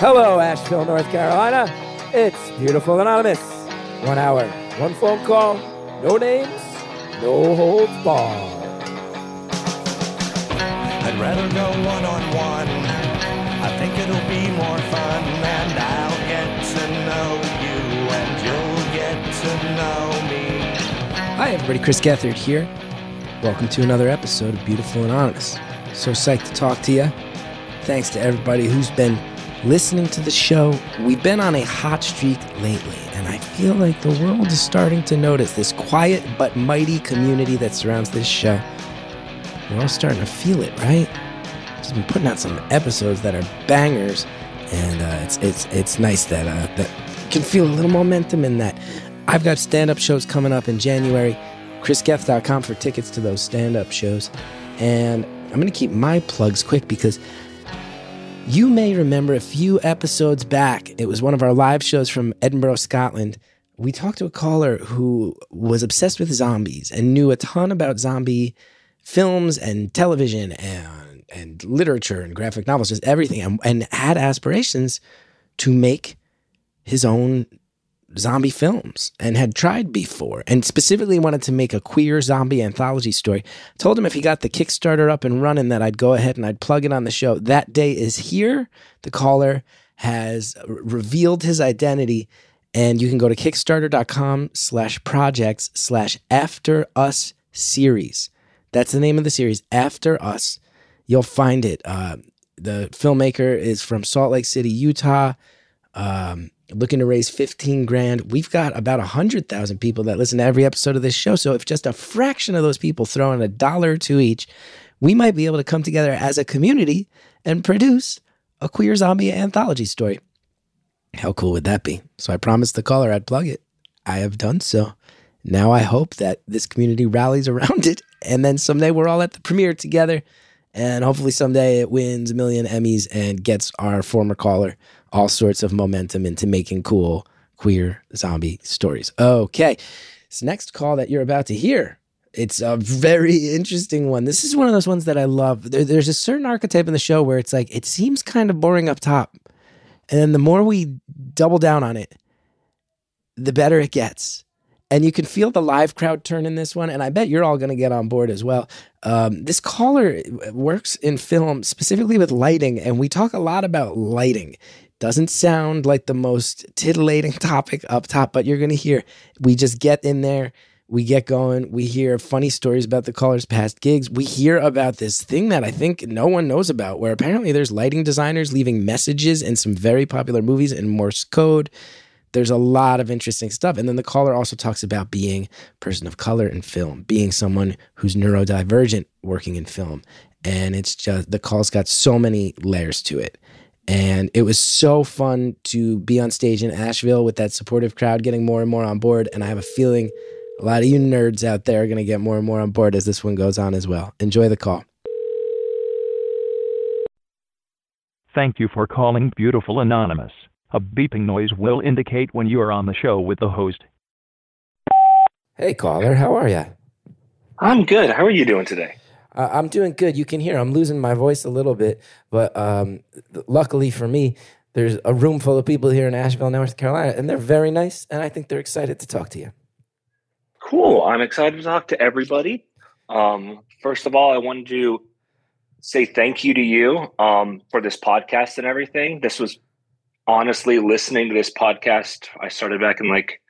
Hello, Asheville, North Carolina. It's Beautiful Anonymous. One hour, one phone call, no names, no holds barred. I'd rather go one on one. I think it'll be more fun, and I'll get to know you, and you'll get to know me. Hi, everybody. Chris Gethard here. Welcome to another episode of Beautiful Anonymous. So psyched to talk to you. Thanks to everybody who's been listening to the show. We've been on a hot streak lately, and I feel like the world is starting to notice this quiet but mighty community that surrounds this show. We're all starting to feel it, right? Just been putting out some episodes that are bangers, and uh, it's it's it's nice that uh, that can feel a little momentum in that. I've got stand-up shows coming up in January. ChrisGeth.com for tickets to those stand-up shows, and I'm to keep my plugs quick because you may remember a few episodes back, it was one of our live shows from Edinburgh, Scotland. We talked to a caller who was obsessed with zombies and knew a ton about zombie films and television and, and literature and graphic novels, just everything, and, and had aspirations to make his own zombie films and had tried before and specifically wanted to make a queer zombie anthology story. Told him if he got the Kickstarter up and running that I'd go ahead and I'd plug it on the show. That day is here. The caller has revealed his identity and you can go to kickstarter.com slash projects slash after us series. That's the name of the series, After Us. You'll find it. Uh, the filmmaker is from Salt Lake City, Utah. Um, looking to raise 15 grand. We've got about 100,000 people that listen to every episode of this show. So if just a fraction of those people throw in a dollar to each, we might be able to come together as a community and produce a queer zombie anthology story. How cool would that be? So I promised the caller I'd plug it. I have done so. Now I hope that this community rallies around it and then someday we're all at the premiere together and hopefully someday it wins a million Emmys and gets our former caller all sorts of momentum into making cool queer zombie stories. Okay. This next call that you're about to hear, it's a very interesting one. This is one of those ones that I love. There, there's a certain archetype in the show where it's like, it seems kind of boring up top. And then the more we double down on it, the better it gets. And you can feel the live crowd turn in this one. And I bet you're all going to get on board as well. Um, this caller works in film specifically with lighting. And we talk a lot about lighting. Doesn't sound like the most titillating topic up top, but you're going to hear we just get in there. We get going. We hear funny stories about the caller's past gigs. We hear about this thing that I think no one knows about, where apparently there's lighting designers leaving messages in some very popular movies in Morse code. There's a lot of interesting stuff. And then the caller also talks about being a person of color in film, being someone who's neurodivergent working in film. And it's just the call's got so many layers to it. And it was so fun to be on stage in Asheville with that supportive crowd getting more and more on board. And I have a feeling a lot of you nerds out there are going to get more and more on board as this one goes on as well. Enjoy the call. Thank you for calling Beautiful Anonymous. A beeping noise will indicate when you are on the show with the host. Hey, caller, how are you? I'm good. How are you doing today? Uh, I'm doing good. You can hear I'm losing my voice a little bit, but um, luckily for me, there's a room full of people here in Asheville, North Carolina, and they're very nice, and I think they're excited to talk to you. Cool. I'm excited to talk to everybody. Um, first of all, I wanted to say thank you to you um, for this podcast and everything. This was honestly listening to this podcast. I started back in like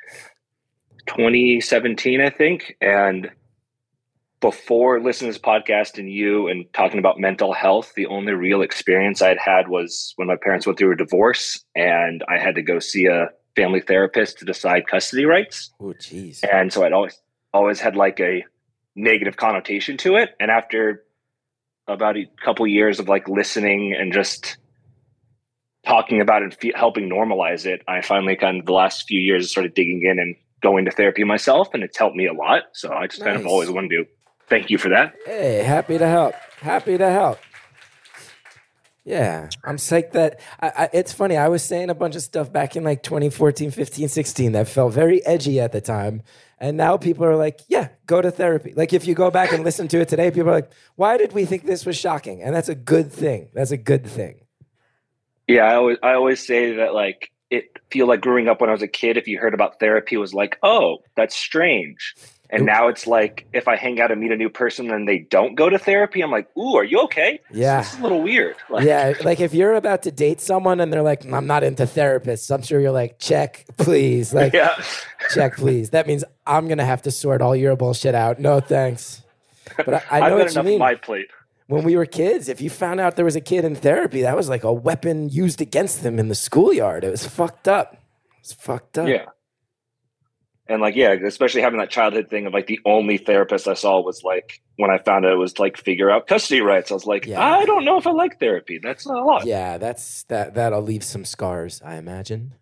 2017, I think, and before listening to this podcast and you and talking about mental health, the only real experience I'd had was when my parents went through a divorce and I had to go see a family therapist to decide custody rights. Oh, jeez. And so I'd always always had like a negative connotation to it. And after about a couple years of like listening and just talking about it, fe- helping normalize it, I finally kind of the last few years started digging in and going to therapy myself, and it's helped me a lot. So I just kind of always wanted to thank you for that. Hey, happy to help. Happy to help. Yeah, I'm psyched that I, I, it's funny. I was saying a bunch of stuff back in like 2014, 15, 16 that felt very edgy at the time. And now people are like, yeah, go to therapy. Like if you go back and listen to it today, people are like, why did we think this was shocking? And that's a good thing. That's a good thing. Yeah, I always I always say that like it feel like growing up when I was a kid, if you heard about therapy, it was like, oh, that's strange. And now it's like if I hang out and meet a new person and they don't go to therapy, I'm like, ooh, are you okay? Yeah. This is a little weird. Like, yeah, like if you're about to date someone and they're like, I'm not into therapists, I'm sure you're like, check, please. Like, yeah. check, please. That means I'm going to have to sort all your bullshit out. No, thanks. But I, I I've know got what you mean. my plate. when we were kids, if you found out there was a kid in therapy, that was like a weapon used against them in the schoolyard. It was fucked up. It was fucked up. Yeah. And like, yeah, especially having that childhood thing of like the only therapist I saw was like when I found out it was like figure out custody rights. I was like, Yeah. I don't know if I like therapy. That's not a lot. Yeah, that's that. That'll leave some scars, I imagine.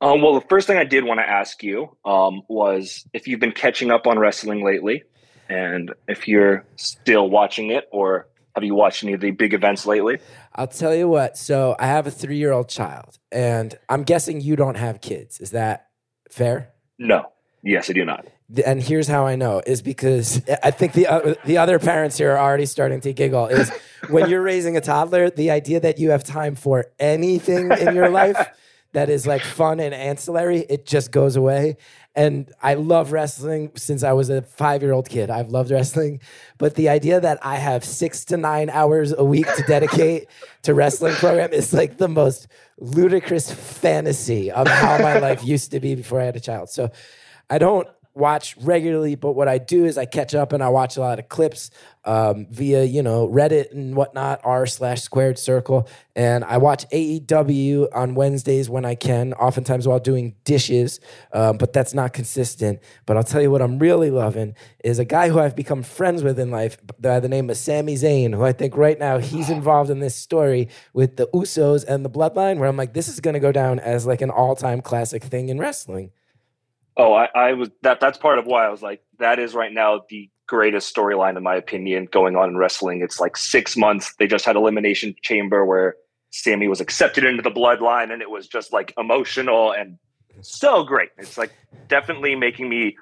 Um, well, the first thing I did want to ask you um, was if you've been catching up on wrestling lately, and if you're still watching it, or have you watched any of the big events lately? I'll tell you what. So I have a three-year-old child, and I'm guessing you don't have kids. Is that fair? No. Yes, I do not. and here's how I know is because I think the uh, the other parents here are already starting to giggle. Is when you're raising a toddler, the idea that you have time for anything in your life that is like fun and ancillary, it just goes away. And I love wrestling since I was a five year old kid. I've loved wrestling, but the idea that I have six to nine hours a week to dedicate to wrestling program is like the most ludicrous fantasy of how my life used to be before I had a child. So I don't watch regularly, but what I do is I catch up and I watch a lot of clips um, via you know Reddit and whatnot, r slash squared circle, and I watch AEW on Wednesdays when I can, oftentimes while doing dishes, um, but that's not consistent. But I'll tell you what I'm really loving is a guy who I've become friends with in life by the name of Sami Zayn, who I think right now he's involved in this story with the Usos and the Bloodline, where I'm like, this is going to go down as like an all time classic thing in wrestling. Oh, I, I was that. That's part of why I was like, that is right now the greatest storyline in my opinion going on in wrestling. It's like six months. They just had Elimination Chamber where Sami was accepted into the bloodline, and it was just like emotional and so great. It's like definitely making me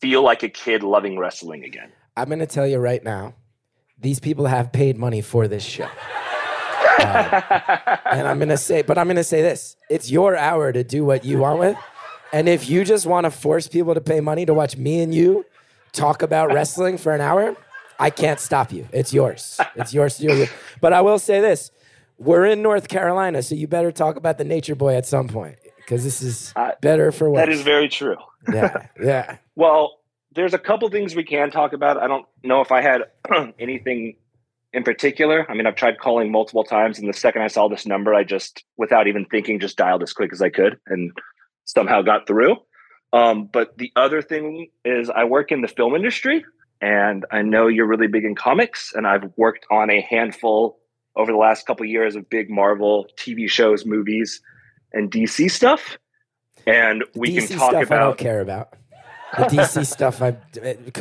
feel like a kid loving wrestling again. I'm going to tell you right now, these people have paid money for this show. Um, and I'm going to say, but I'm going to say this it's your hour to do what you want with. And if you just want to force people to pay money to watch me and you talk about wrestling for an hour, I can't stop you. It's yours. It's yours to do. But I will say this we're in North Carolina, so you better talk about the Nature Boy at some point because this is Uh, better for what. That is very true. yeah, yeah. Well, there's a couple things we can talk about. I don't know if I had anything in particular. I mean, I've tried calling multiple times, and the second I saw this number, I just, without even thinking, just dialed as quick as I could and somehow got through. Um, but the other thing is, I work in the film industry, and I know you're really big in comics, and I've worked on a handful over the last couple of years of big Marvel TV shows, movies, and DC stuff. And we DC can talk stuff I don't about care about. The DC stuff, I,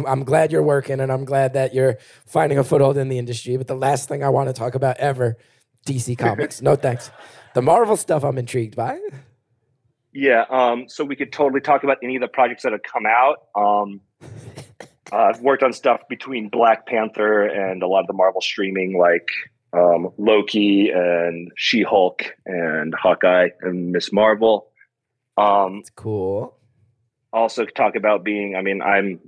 I'm glad you're working and I'm glad that you're finding a foothold in the industry. But the last thing I want to talk about ever, DC Comics. No thanks. The Marvel stuff I'm intrigued by. Yeah, um, so we could totally talk about any of the projects that have come out. Um, uh, I've worked on stuff between Black Panther and a lot of the Marvel streaming, like um, Loki and She Hulk and Hawkeye and Miss Marvel. Um, It's cool. also talk about being. I mean, I'm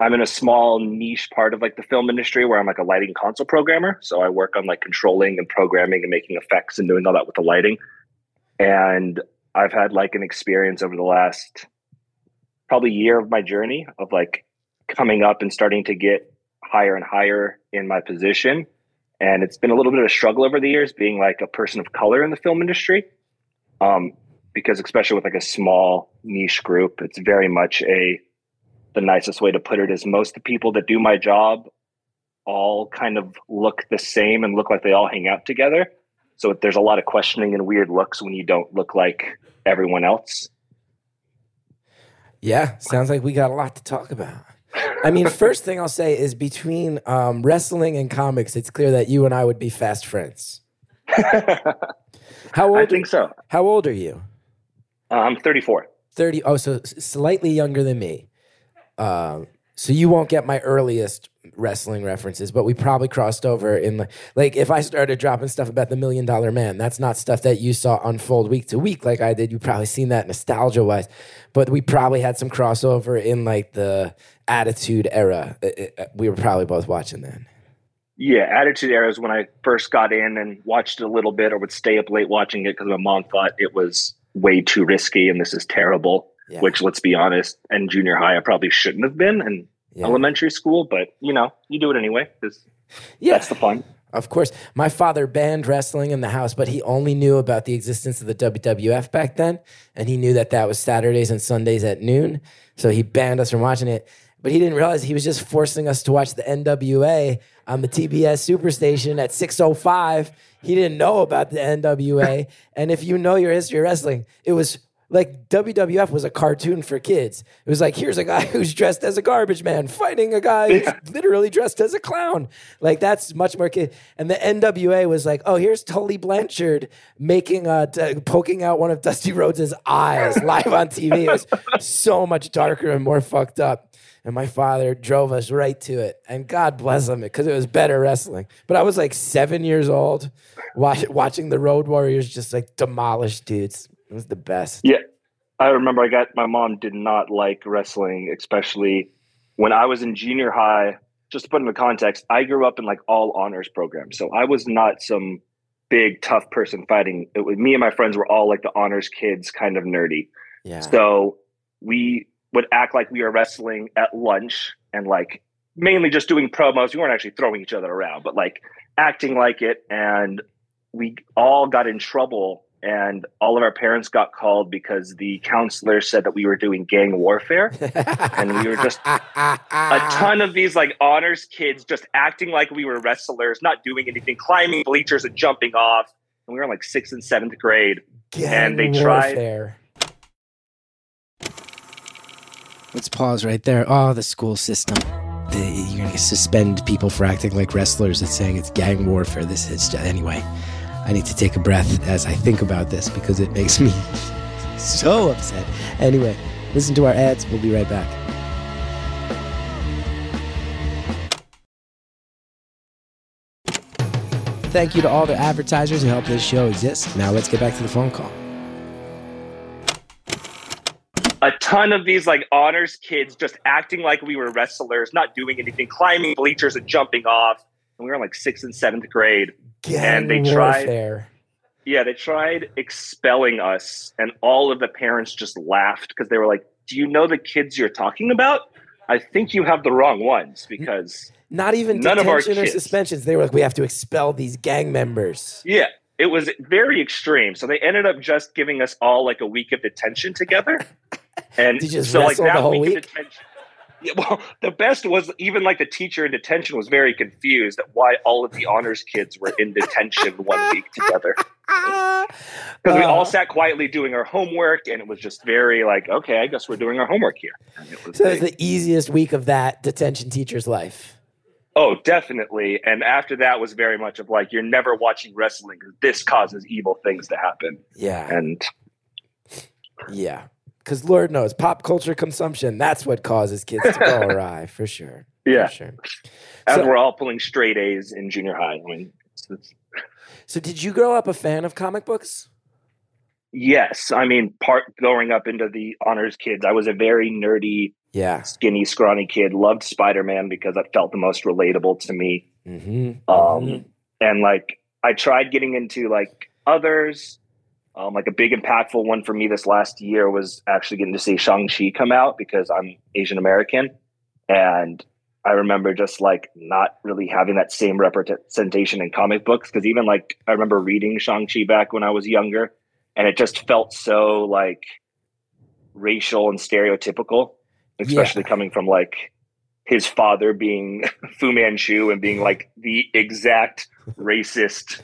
I'm in a small niche part of like the film industry where I'm like a lighting console programmer. So I work on like controlling and programming and making effects and doing all that with the lighting. And I've had like an experience over the last probably year of my journey of like coming up and starting to get higher and higher in my position. And it's been a little bit of a struggle over the years being like a person of color in the film industry. Um, because especially with like a small niche group, it's very much a the nicest way to put it is most of the people that do my job all kind of look the same and look like they all hang out together. So there's a lot of questioning and weird looks when you don't look like everyone else. Yeah, sounds like we got a lot to talk about. I mean, first thing I'll say is between um, wrestling and comics, it's clear that you and I would be fast friends. How old? I think so. How old are you? Uh, I'm 34. 30 oh so slightly younger than me um So you won't get my earliest wrestling references, but we probably crossed over in like, like if I started dropping stuff about the Million Dollar Man, that's not stuff that you saw unfold week to week like I did. You probably seen that nostalgia wise, but we probably had some crossover in like the Attitude era. It- it- we were probably both watching then. Yeah, Attitude Era is when I first got in and watched a little bit, or would stay up late watching it because my mom thought it was way too risky and this is terrible. Yeah. Which, let's be honest, and junior high, I probably shouldn't have been in Yeah. elementary school, but you know, you do it anyway because Yeah. that's the fun. Of course, my father banned wrestling in the house, but he only knew about the existence of the WWF back then, and he knew that that was Saturdays and Sundays at noon. So he banned us from watching it. But he didn't realize he was just forcing us to watch the NWA on the TBS Superstation at 6:05. He didn't know about the NWA, and if you know your history of wrestling, it was like WWF was a cartoon for kids. It was like here's a guy who's dressed as a garbage man fighting a guy who's literally dressed as a clown. Like that's much more kid. And the NWA was like, oh, here's Tully Blanchard making uh t- poking out one of Dusty Rhodes' eyes live on TV. It was so much darker and more fucked up. And my father drove us right to it. And God bless him because it was better wrestling. But I was like seven years old watch, watching the Road Warriors just like demolish dudes. It was the best. Yeah, I remember I got my mom did not like wrestling, especially when I was in junior high. Just to put into context, I grew up in like all honors programs, so I was not some big tough person fighting. It was me and my friends were all like the honors kids, kind of nerdy. Yeah. So we would act like we were wrestling at lunch and like mainly just doing promos. We weren't actually throwing each other around, but like acting like it. And we all got in trouble and all of our parents got called because the counselor said that we were doing gang warfare. and we were just a ton of these like honors kids just acting like we were wrestlers, not doing anything, climbing bleachers and jumping off. And we were in like sixth and seventh grade. and they Gang tried- warfare. Let's pause right there. Oh, the school system. The, you're gonna suspend people for acting like wrestlers and saying it's gang warfare. This is just, anyway. I need to take a breath as I think about this because it makes me so upset. Anyway, listen to our ads. We'll be right back. Thank you to all the advertisers who help this show exist. Now let's get back to the phone call. a ton of these like honors kids just acting like we were wrestlers, not doing anything, climbing bleachers and jumping off. And we were in like sixth and seventh grade. Gang And they tried-. Yeah, they tried expelling us, and all of the parents just laughed because they were like, Do you know the kids you're talking about? I think you have the wrong ones because, Not even None of our detention or kids. suspensions. They were like, we have to expel these gang members. yeah, it was very extreme. So they ended up just giving us all like a week of detention together. And Did you just so, like, wrestle the whole week, week? Of detention, yeah, well, the best was even like the teacher in detention was very confused at why all of the honors kids were in detention one week together. Because we Uh. all sat quietly doing our homework, and it was just very like, okay, I guess we're doing our homework here. It was So it's the easiest week of that detention teacher's life. oh, definitely. And after that was very much of like, you're never watching wrestling because this causes evil things to happen. Yeah. And Yeah. Because Lord knows, pop culture consumption, that's what causes kids to go awry, for sure. yeah, For sure. as So- we're all pulling straight A's in junior high. I mean, it's, it's, So, did you grow up a fan of comic books? yes, I mean, part growing up into the honors kids, I was a very nerdy, Yeah. skinny, scrawny kid. Loved Spider Man because it felt the most relatable to me. Mm-hmm. Um, and like I tried getting into like others. Um, like a big impactful one for me this last year was actually getting to see Shang Chi come out because I'm Asian American, and I remember just like not really having that same representation in comic books because even like I remember reading Shang Chi back when I was younger, and it just felt so like racial and stereotypical, especially coming from like his father being Fu Manchu and being like the exact racist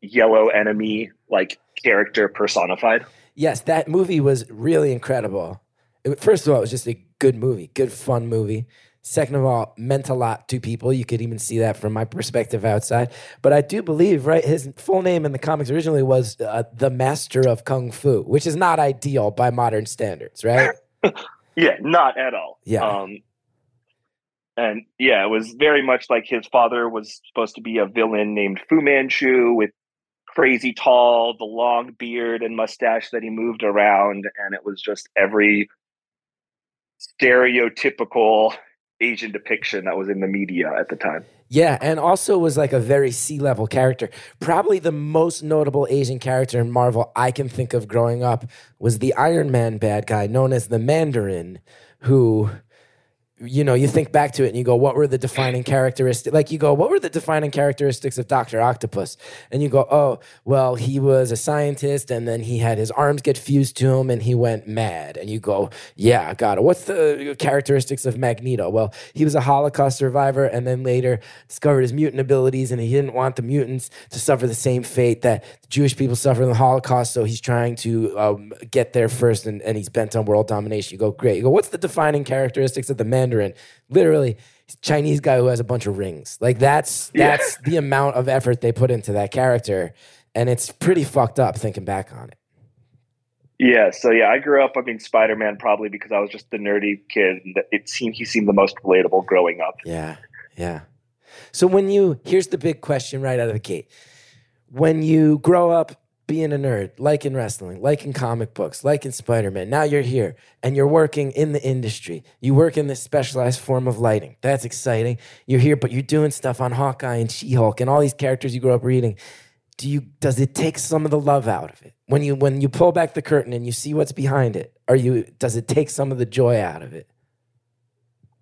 yellow enemy like character personified. Yes, that movie was really incredible. It- first of all, it was just a good movie, good fun movie. Second of all, meant a lot to people. You could even see that from my perspective outside. But I do believe, right, his full name in the comics originally was uh, the Master of Kung Fu, which is not ideal by modern standards, right? Yeah, not at all. Yeah. Um, and yeah, it was very much like his father was supposed to be a villain named Fu Manchu with crazy tall, the long beard and mustache that he moved around, and it was just every stereotypical Asian depiction that was in the media at the time. Yeah, and also was like a very C level character. Probably the most notable Asian character in Marvel I can think of growing up was the Iron Man bad guy known as the Mandarin, who you know, you think back to it and you go, what were the defining characteristics? Like you go, what were the defining characteristics of Dr. Octopus? And you go, oh, well, he was a scientist and then he had his arms get fused to him and he went mad. And you go, yeah, got it. What's the characteristics of Magneto? Well, he was a Holocaust survivor and then later discovered his mutant abilities and he didn't want the mutants to suffer the same fate that the Jewish people suffered in the Holocaust. So he's trying to um, get there first and, and he's bent on world domination. You go, great. You go, what's the defining characteristics of the man? Mandarin, literally Chinese guy who has a bunch of rings. Like that's that's yeah. the amount of effort they put into that character, and it's pretty fucked up thinking back on it. Yeah, so yeah, I grew up. I mean, Spider Man probably because I was just the nerdy kid. It seemed he seemed the most relatable growing up. Yeah, yeah. So when you here's the big question right out of the gate: when you grow up being a nerd, like in wrestling, like in comic books, like in Spider Man. Now you're here and you're working in the industry. You work in this specialized form of lighting. That's exciting. You're here, but you're doing stuff on Hawkeye and She Hulk and all these characters you grew up reading. Do you does it take some of the love out of it when you when you pull back the curtain and you see what's behind it? Are you does it take some of the joy out of it?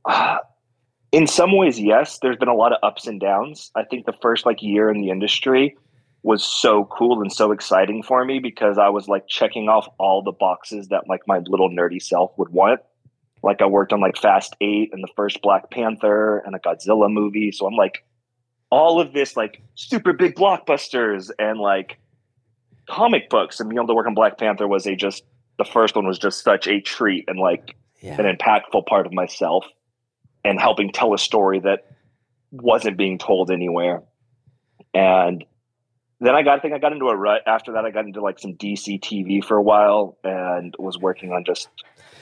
Uh, in some ways, yes. There's been a lot of ups and downs. I think the first like year in the industry, was so cool and so exciting for me because I was like checking off all the boxes that like my little nerdy self would want. Like I worked on like Fast Eight and the first Black Panther and a Godzilla movie. So I'm like all of this like super big blockbusters and like comic books and being able to work on Black Panther was a just the first one was just such a treat and like yeah. an impactful part of myself and helping tell a story that wasn't being told anywhere. And then I got, I think I got into a rut. After that, I got into like some DC TV for a while and was working on just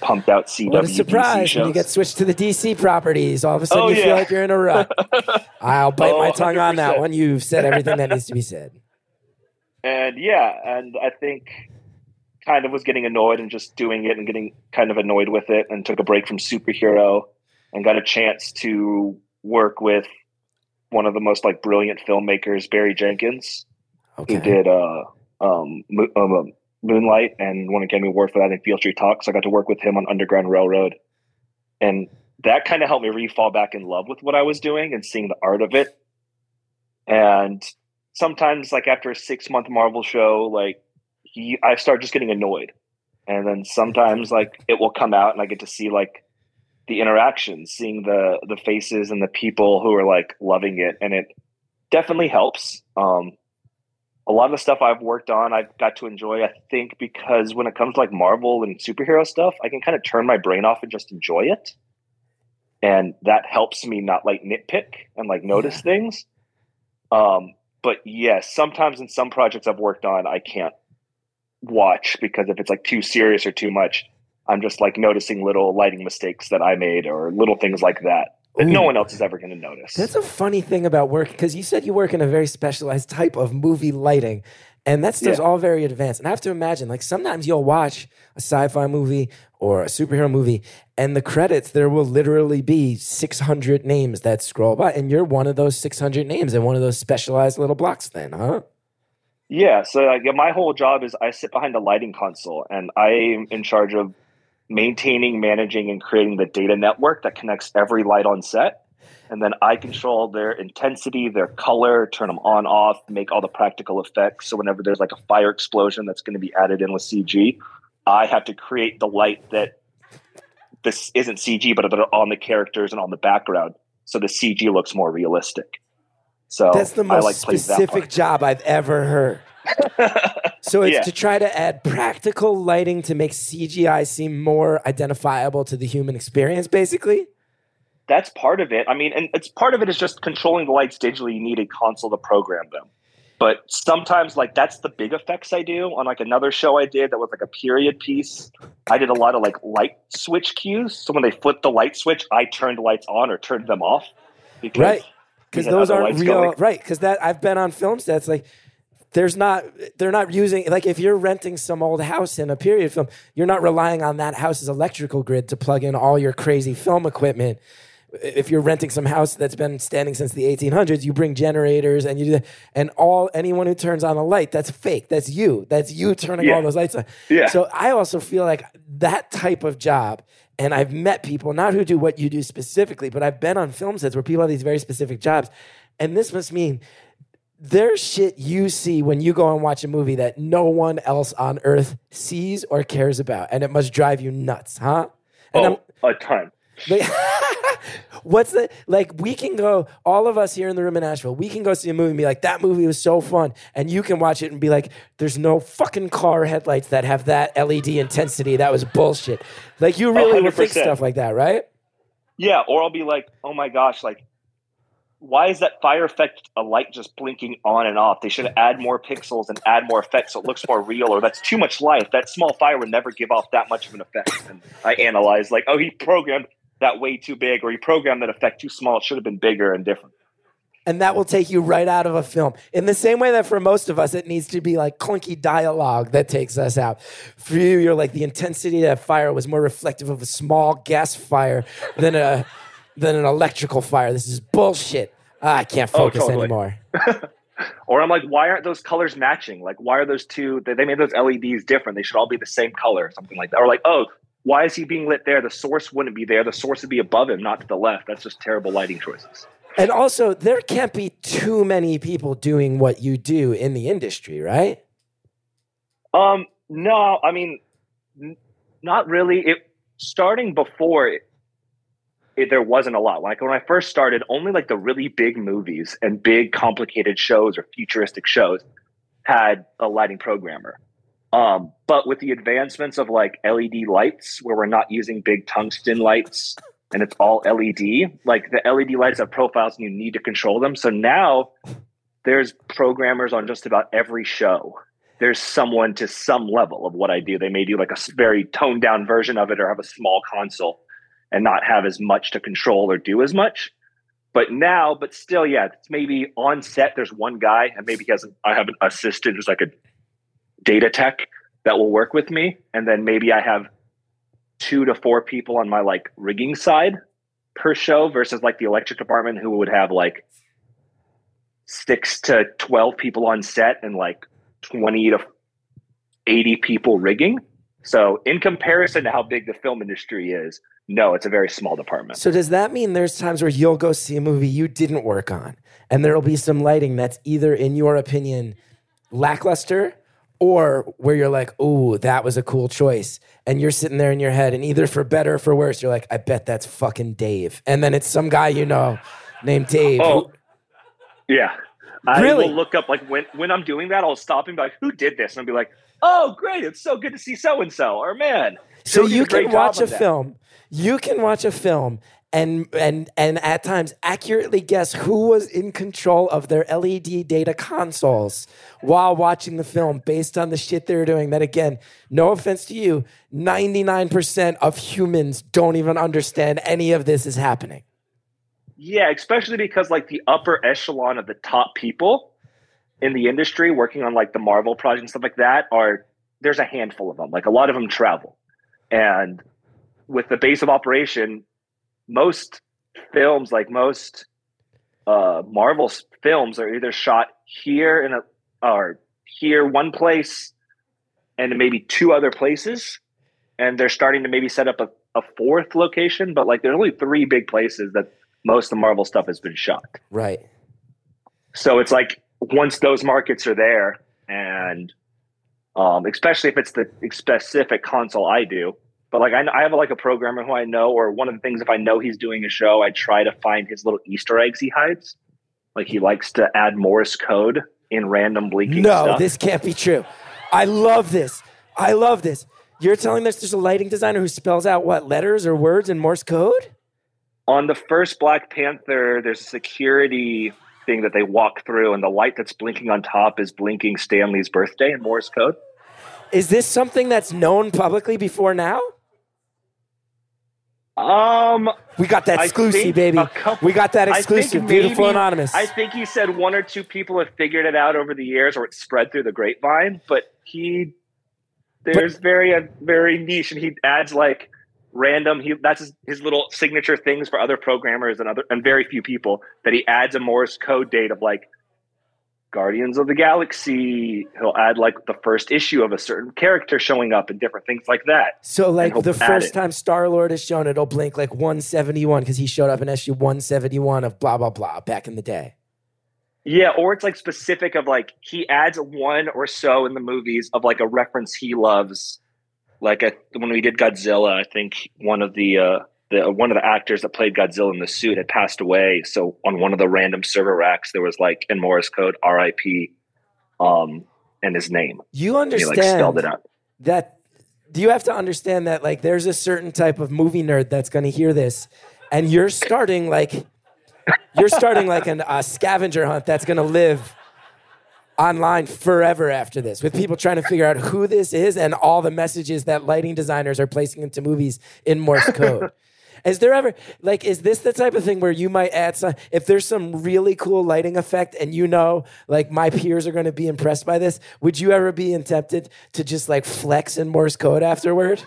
pumped out CW. What a surprise when you get switched to the DC properties. All of a sudden, oh, you yeah. feel like you're in a rut. I'll bite oh, my tongue 100%. on that one. You've said everything that needs to be said. And yeah, and I think kind of was getting annoyed and just doing it and getting kind of annoyed with it and took a break from superhero and got a chance to work with one of the most like brilliant filmmakers, Barry Jenkins Okay. He did uh, um, um, um, Moonlight and won an Academy Award for that If Beale Street Talk. So I got to work with him on Underground Railroad, and that kind of helped me re fall back in love with what I was doing and seeing the art of it. And sometimes, like after a six month Marvel show, like he, I start just getting annoyed, and then sometimes like it will come out and I get to see like the interactions, seeing the the faces and the people who are like loving it, and it definitely helps. Um, a lot of the stuff I've worked on, I've got to enjoy. I think because when it comes to like Marvel and superhero stuff, I can kind of turn my brain off and just enjoy it, and that helps me not like nitpick and like notice yeah. things. Um, but yes, sometimes in some projects I've worked on, I can't watch because if it's like too serious or too much, I'm just like noticing little lighting mistakes that I made or little things like that that no one else is ever going to notice. That's a funny thing about work because you said you work in a very specialized type of movie lighting, and that stuff's yeah. all very advanced. And I have to imagine, like sometimes you'll watch a sci-fi movie or a superhero movie, and the credits there will literally be 600 names that scroll by, and you're one of those 600 names in one of those specialized little blocks. Then, huh? Yeah. So like, my whole job is I sit behind a lighting console, and I am in charge of maintaining, managing, and creating the data network that connects every light on set. And then I control their intensity, their color, turn them on, off, make all the practical effects. So whenever there's like a fire explosion that's going to be added in with CG, I have to create the light that this isn't CG, but that are on the characters and on the background. So the CG looks more realistic. So that's the most like specific job I've ever heard. So it's yeah. to try to add practical lighting to make CGI seem more identifiable to the human experience, basically. That's part of it. I mean, and it's part of it is just controlling the lights digitally. You need a console to program them. But sometimes, like that's the big effects I do on like another show I did that was like a period piece. I did a lot of like light switch cues. So when they flipped the light switch, I turned lights on or turned them off. Because Right. Because those aren't real, going. right? Because that I've been on film sets like. There's not, they're not using, like, if you're renting some old house in a period film, you're not relying on that house's electrical grid to plug in all your crazy film equipment. If you're renting some house that's been standing since the 1800s, you bring generators and you do that. And all, anyone who turns on a light, that's fake. That's you. That's you turning Yeah. all those lights on. Yeah. So I also feel like that type of job, and I've met people, not who do what you do specifically, but I've been on film sets where people have these very specific jobs. And this must mean there's shit you see when you go and watch a movie that no one else on earth sees or cares about. And it must drive you nuts, huh? And oh, I'm- Oh, a ton. like, what's the like? We can go, all of us here in the room in Asheville, we can go see a movie and be like, that movie was so fun. And you can watch it and be like, there's no fucking car headlights that have that LED intensity. That was bullshit. Like, you really will think 100%. stuff like that, right? Yeah, or I'll be like, oh my gosh, like, why is that fire effect a light just blinking on and off? They should add more pixels and add more effects so it looks more real, or that's too much light. That small fire would never give off that much of an effect. And I analyze, like, oh, he programmed that way too big, or he programmed that effect too small. It should have been bigger and different. And that will take you right out of a film. In the same way that for most of us, it needs to be like clunky dialogue that takes us out. For you, you're like the intensity of that fire was more reflective of a small gas fire than a than an electrical fire. This is bullshit. Ah, I can't Oh, focus totally. anymore. Or I'm like, why aren't those colors matching? Like, why are those two? They, they made those LEDs different. They should all be the same color, something like that. Or like, oh, why is he being lit there? The source wouldn't be there. The source would be above him, not to the left. That's just terrible lighting choices. And also, there can't be too many people doing what you do in the industry, right? Um, no, I mean, n- not really. It starting before it, there wasn't a lot. Like when I first started, only like the really big movies and big complicated shows or futuristic shows had a lighting programmer. Um, but with the advancements of like LED lights, where we're not using big tungsten lights and it's all LED, like the LED lights have profiles and you need to control them. So now there's programmers on just about every show there's someone to some level of what I do. They may do like a very toned down version of it or have a small console and not have as much to control or do as much. But now, but still, yeah, it's maybe on set, there's one guy and maybe he has, an, I have an assistant who's like a data tech that will work with me. And then maybe I have two to four people on my like rigging side per show versus like the electric department who would have like six to 12 people on set and like 20 to 80 people rigging. So, in comparison to how big the film industry is, no, it's a very small department. So does that mean there's times where you'll go see a movie you didn't work on, and there'll be some lighting that's either, in your opinion, lackluster, or where you're like, "Oh, that was a cool choice," and you're sitting there in your head, and either for better or for worse, you're like, "I bet that's fucking Dave," and then it's some guy you know named Dave. Oh, who- yeah. I Really? will look up, like, when, when I'm doing that, I'll stop and be like, who did this? And I'll be like, oh, great. It's so good to see so and so. Or, man. So you can watch a film. You can watch a film. And, and and at times accurately guess who was in control of their LED data consoles while watching the film based on the shit they were doing. That again, no offense to you, 99% of humans don't even understand any of this is happening. Yeah, especially because like the upper echelon of the top people in the industry working on like the Marvel project and stuff like that are there's a handful of them. Like a lot of them travel. And with the base of operation, most films, like most uh Marvel films are either shot here in a or here one place and maybe two other places. And they're starting to maybe set up a, a fourth location, but like there's only three big places that most of the Marvel stuff has been shot. Right. So it's like once those markets are there, and um, especially if it's the specific console I do, but like I, I have like a programmer who I know, or one of the things if I know he's doing a show, I try to find his little Easter eggs he hides. Like he likes to add Morse code in random blinking. No, stuff. this can't be true. I love this. I love this. You're telling us there's a lighting designer who spells out what letters or words in Morse code? on the first Black Panther, there's a security thing that they walk through, and the light that's blinking on top is blinking Stan Lee's birthday in Morse code. Is this something that's known publicly before now? Um, We got that exclusive, baby. couple- we got that exclusive. Beautiful maybe- anonymous. I think he said one or two people have figured it out over the years, or it's spread through the grapevine. But he, there's very a very niche, and he adds like random. He that's his, his little signature things for other programmers and other and very few people that he adds a Morse code date of like Guardians of the Galaxy. He'll add like the first issue of a certain character showing up and different things like that. so, like the first it. time Star Lord is shown, it'll blink like 171 because he showed up in issue 171 of blah blah blah back in the day. Yeah, or it's like specific of like he adds one or so in the movies of like a reference he loves. Like a, when we did Godzilla, I think one of the uh, the one of the actors that played Godzilla in the suit had passed away. So on one of the random server racks, there was like in Morse code R.I.P. Um, and his name. You And he understand like spelled it out. that do you have to understand that like there's a certain type of movie nerd that's going to hear this and you're starting like you're starting like an, a scavenger hunt that's going to live online forever after this with people trying to figure out who this is and all the messages that lighting designers are placing into movies in morse code is there ever like is this the type of thing where you might add some if there's some really cool lighting effect and you know like my peers are going to be impressed by this would you ever be tempted to just like flex in morse code afterward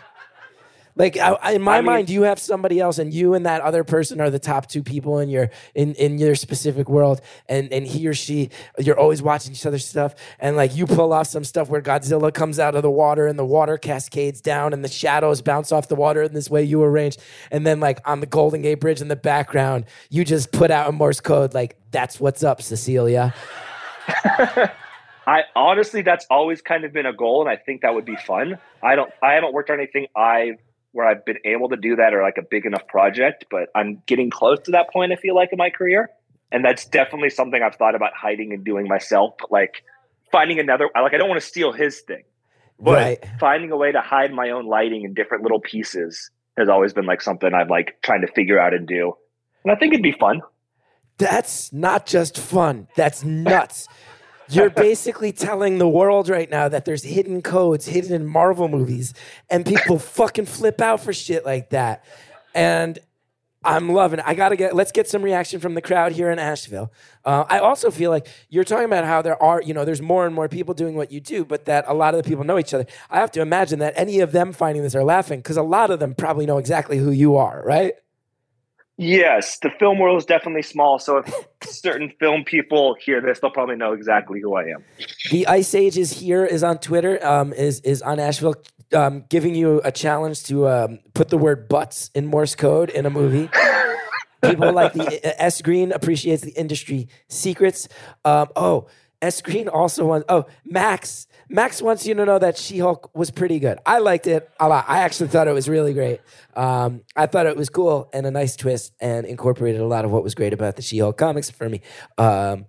like I, in my I mean- mind you have somebody else and you and that other person are the top two people in your in in your specific world. And and he or she you're always watching each other's stuff. And like you pull off some stuff where godzilla comes out of the water and the water cascades down and the shadows bounce off the water in this way you arranged and then like on the golden gate bridge in the background you just put out a morse code like that's what's up cecilia. I honestly, that's always kind of been a goal, and I think that would be fun. I don't, I haven't worked on anything I where I've been able to do that or like a big enough project, but I'm getting close to that point. I feel like in my career, and that's definitely something I've thought about hiding and doing myself. But like finding another, like I don't want to steal his thing, but Right. finding a way to hide my own lighting in different little pieces has always been like something I'm like trying to figure out and do, and I think it'd be fun. That's not just fun. That's nuts. You're basically telling the world right now that there's hidden codes hidden in Marvel movies, and people fucking flip out for shit like that. And I'm loving it. I gotta get. Let's get some reaction from the crowd here in Asheville. Uh, I also feel like you're talking about how there are, you know, there's more and more people doing what you do, but that a lot of the people know each other. I have to imagine that any of them finding this are laughing because a lot of them probably know exactly who you are, right? Yes, the film world is definitely small. So if certain film people hear this, they'll probably know exactly who I am. The Ice Age is here, is on Twitter, um, is is on Asheville, um, giving you a challenge to um, put the word "butts" in Morse code in a movie. People like the uh, S Green appreciates the industry secrets. Um, oh, S Green also wants. Oh, Max. Max wants you to know that She Hulk was pretty good. I liked it a lot. I actually thought it was really great. Um, I thought it was cool and a nice twist and incorporated a lot of what was great about the She Hulk comics for me. Um,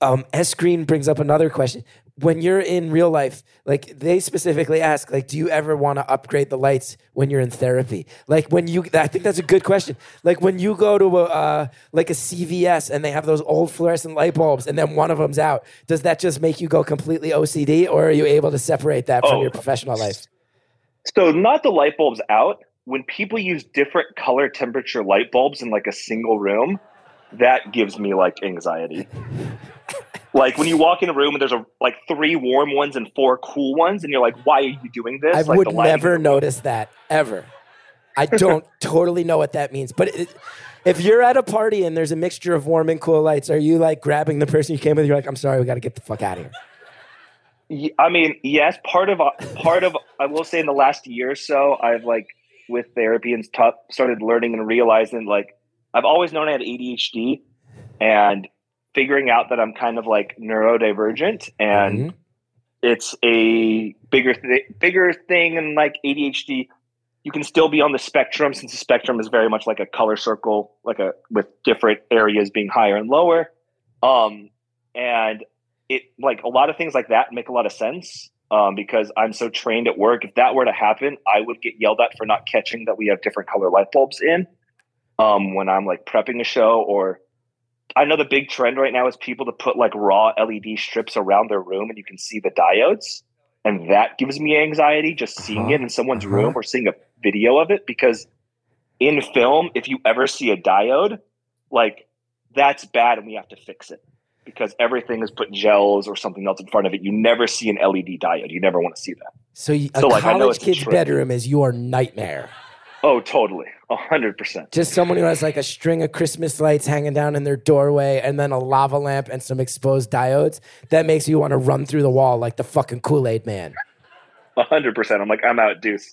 um, S Green brings up another question. When you're in real life, like they specifically ask, like, do you ever want to upgrade the lights when you're in therapy? Like when you, I think that's a good question. Like when you go to a uh, like a CVS and they have those old fluorescent light bulbs, and then one of them's out. Does that just make you go completely OCD, or are you able to separate that from Oh. your professional life? So not the light bulbs out. When people use different color temperature light bulbs in like a single room, that gives me like anxiety. like when you walk in a room and there's a like three warm ones and four cool ones, and you're like, "Why are you doing this?" I like, would never notice that ever. I don't totally know what that means. But it, if you're at a party and there's a mixture of warm and cool lights, are you like grabbing the person you came with? You're like, I'm sorry, we got to get the fuck out of here. I mean, yes, part of uh, part of I will say in the last year or so, I've like with therapy and stuff started learning and realizing like I've always known I had ADHD and figuring out that I'm kind of like neurodivergent and Mhm. it's a bigger th- bigger thing and like ADHD you can still be on the spectrum since the spectrum is very much like a color circle like a with different areas being higher and lower um and it like a lot of things like that make a lot of sense um, because I'm so trained at work. If that were to happen, I would get yelled at for not catching that we have different color light bulbs in um, when I'm like prepping a show or I know the big trend right now is people to put like raw LED strips around their room and you can see the diodes. And that gives me anxiety just seeing Uh-huh. it in someone's Uh-huh. room or seeing a video of it because in film, if you ever see a diode, like that's bad and we have to fix it because everything is put gels or something else in front of it. You never see an LED diode. You never want to see that. So you, a So, like, I know college kid's bedroom is your nightmare. Oh, totally. A hundred percent. Just someone who has like a string of Christmas lights hanging down in their doorway and then a lava lamp and some exposed diodes. That makes you want to run through the wall like the fucking Kool Aid man. A hundred percent. I'm like, I'm out, deuce.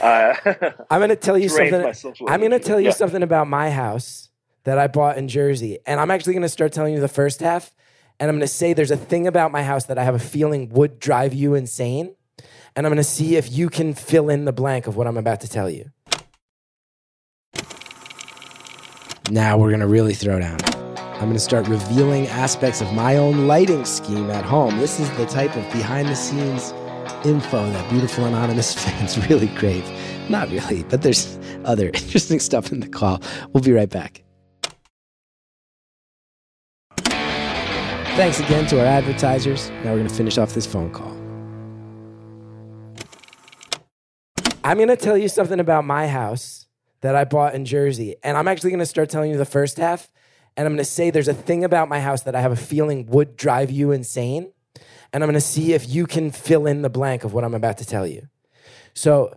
Uh, I'm going to tell you something. I'm going to tell you Yeah. something about my house that I bought in Jersey. And I'm actually going to start telling you the first half. And I'm going to say there's a thing about my house that I have a feeling would drive you insane. And I'm going to see if you can fill in the blank of what I'm about to tell you. Now we're going to really throw down. I'm going to start revealing aspects of my own lighting scheme at home. This is the type of behind the scenes info that beautiful anonymous fans really crave. Not really, but there's other interesting stuff in the call. We'll be right back. Thanks again to our advertisers. Now we're going to finish off this phone call. I'm going to tell you something about my house that I bought in Jersey. And I'm actually going to start telling you the first half. And I'm going to say there's a thing about my house that I have a feeling would drive you insane. And I'm going to see if you can fill in the blank of what I'm about to tell you. So,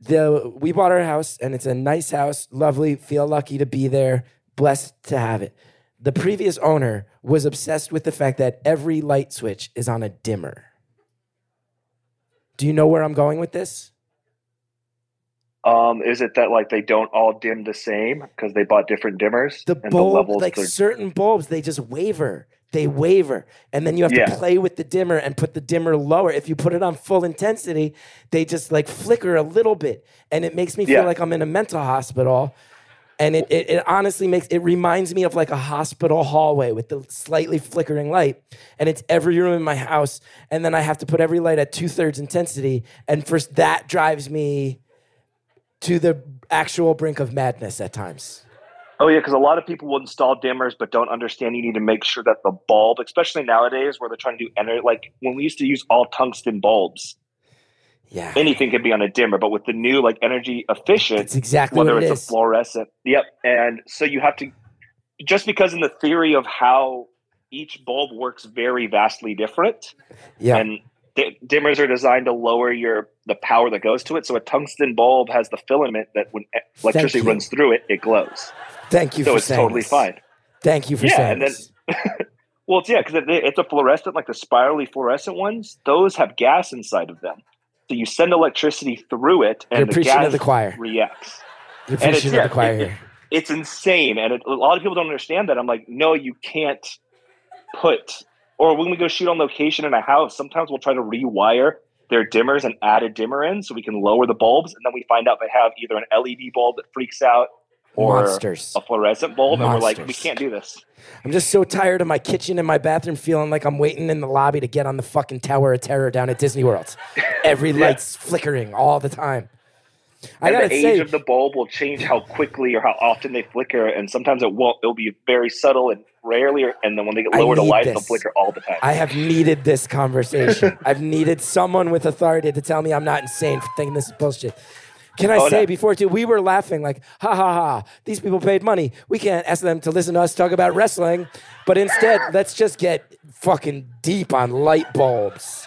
the we bought our house and it's a nice house, lovely, feel lucky to be there, blessed to have it. The previous owner was obsessed with the fact that every light switch is on a dimmer. Do you know where I'm going with this? Um, is it that like they don't all dim the same because they bought different dimmers The and bulb, the like they're- certain bulbs, they just waver. They waver. And then you have to play with the dimmer and put the dimmer lower. If you put it on full intensity, they just like flicker a little bit. And it makes me feel Yeah. like I'm in a mental hospital. And it, it, it honestly makes it reminds me of like a hospital hallway with the slightly flickering light. And it's every room in my house. And then I have to put every light at two thirds intensity. And first that drives me to the actual brink of madness at times. Oh yeah, because a lot of people will install dimmers but don't understand you need to make sure that the bulb, especially nowadays where they're trying to do energy, like when we used to use all tungsten bulbs, Yeah. anything could be on a dimmer. But with the new like energy efficient, That's exactly whether it it's is. a fluorescent, yep. And so you have to just because in the theory of how each bulb works very vastly different, yeah. and di- dimmers are designed to lower your the power that goes to it. So a tungsten bulb has the filament that when electricity runs through it, it glows. Thank you for saying so it's totally this. fine. Thank you for Yeah, saying and then- Well, it's yeah, because it, it's a fluorescent, like the spirally fluorescent ones. Those have gas inside of them, so you send electricity through it, and You're the preaching gas to the choir. reacts. You're and it's- preaching to yeah, the choir it- here. It's insane, and it, a lot of people don't understand that. I'm like, no, you can't put. Or when we go shoot on location in a house, sometimes we'll try to rewire their dimmers and add a dimmer in so we can lower the bulbs, and then we find out they have either an LED bulb that freaks out or Monsters. a fluorescent bulb, and we're like, we can't do this. I'm just so tired of my kitchen and my bathroom feeling like I'm waiting in the lobby to get on the fucking Tower of Terror down at Disney World. Every Yeah. light's flickering all the time. I and the age say, of the bulb will change how quickly or how often they flicker, and sometimes it won't. It'll be very subtle and rarely, and then when they get lower to light, they'll flicker all the time. I have needed this conversation. I've needed someone with authority to tell me I'm not insane for thinking this is bullshit. Can I Oh, say no. before too, we were laughing like, ha ha ha, these people paid money. We can't ask them to listen to us talk about wrestling. But instead, let's just get fucking deep on light bulbs.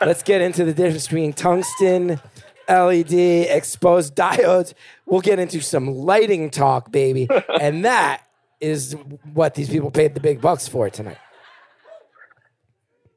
Let's get into the difference between tungsten, LED, exposed diodes. We'll get into some lighting talk, baby. and that is what these people paid the big bucks for tonight.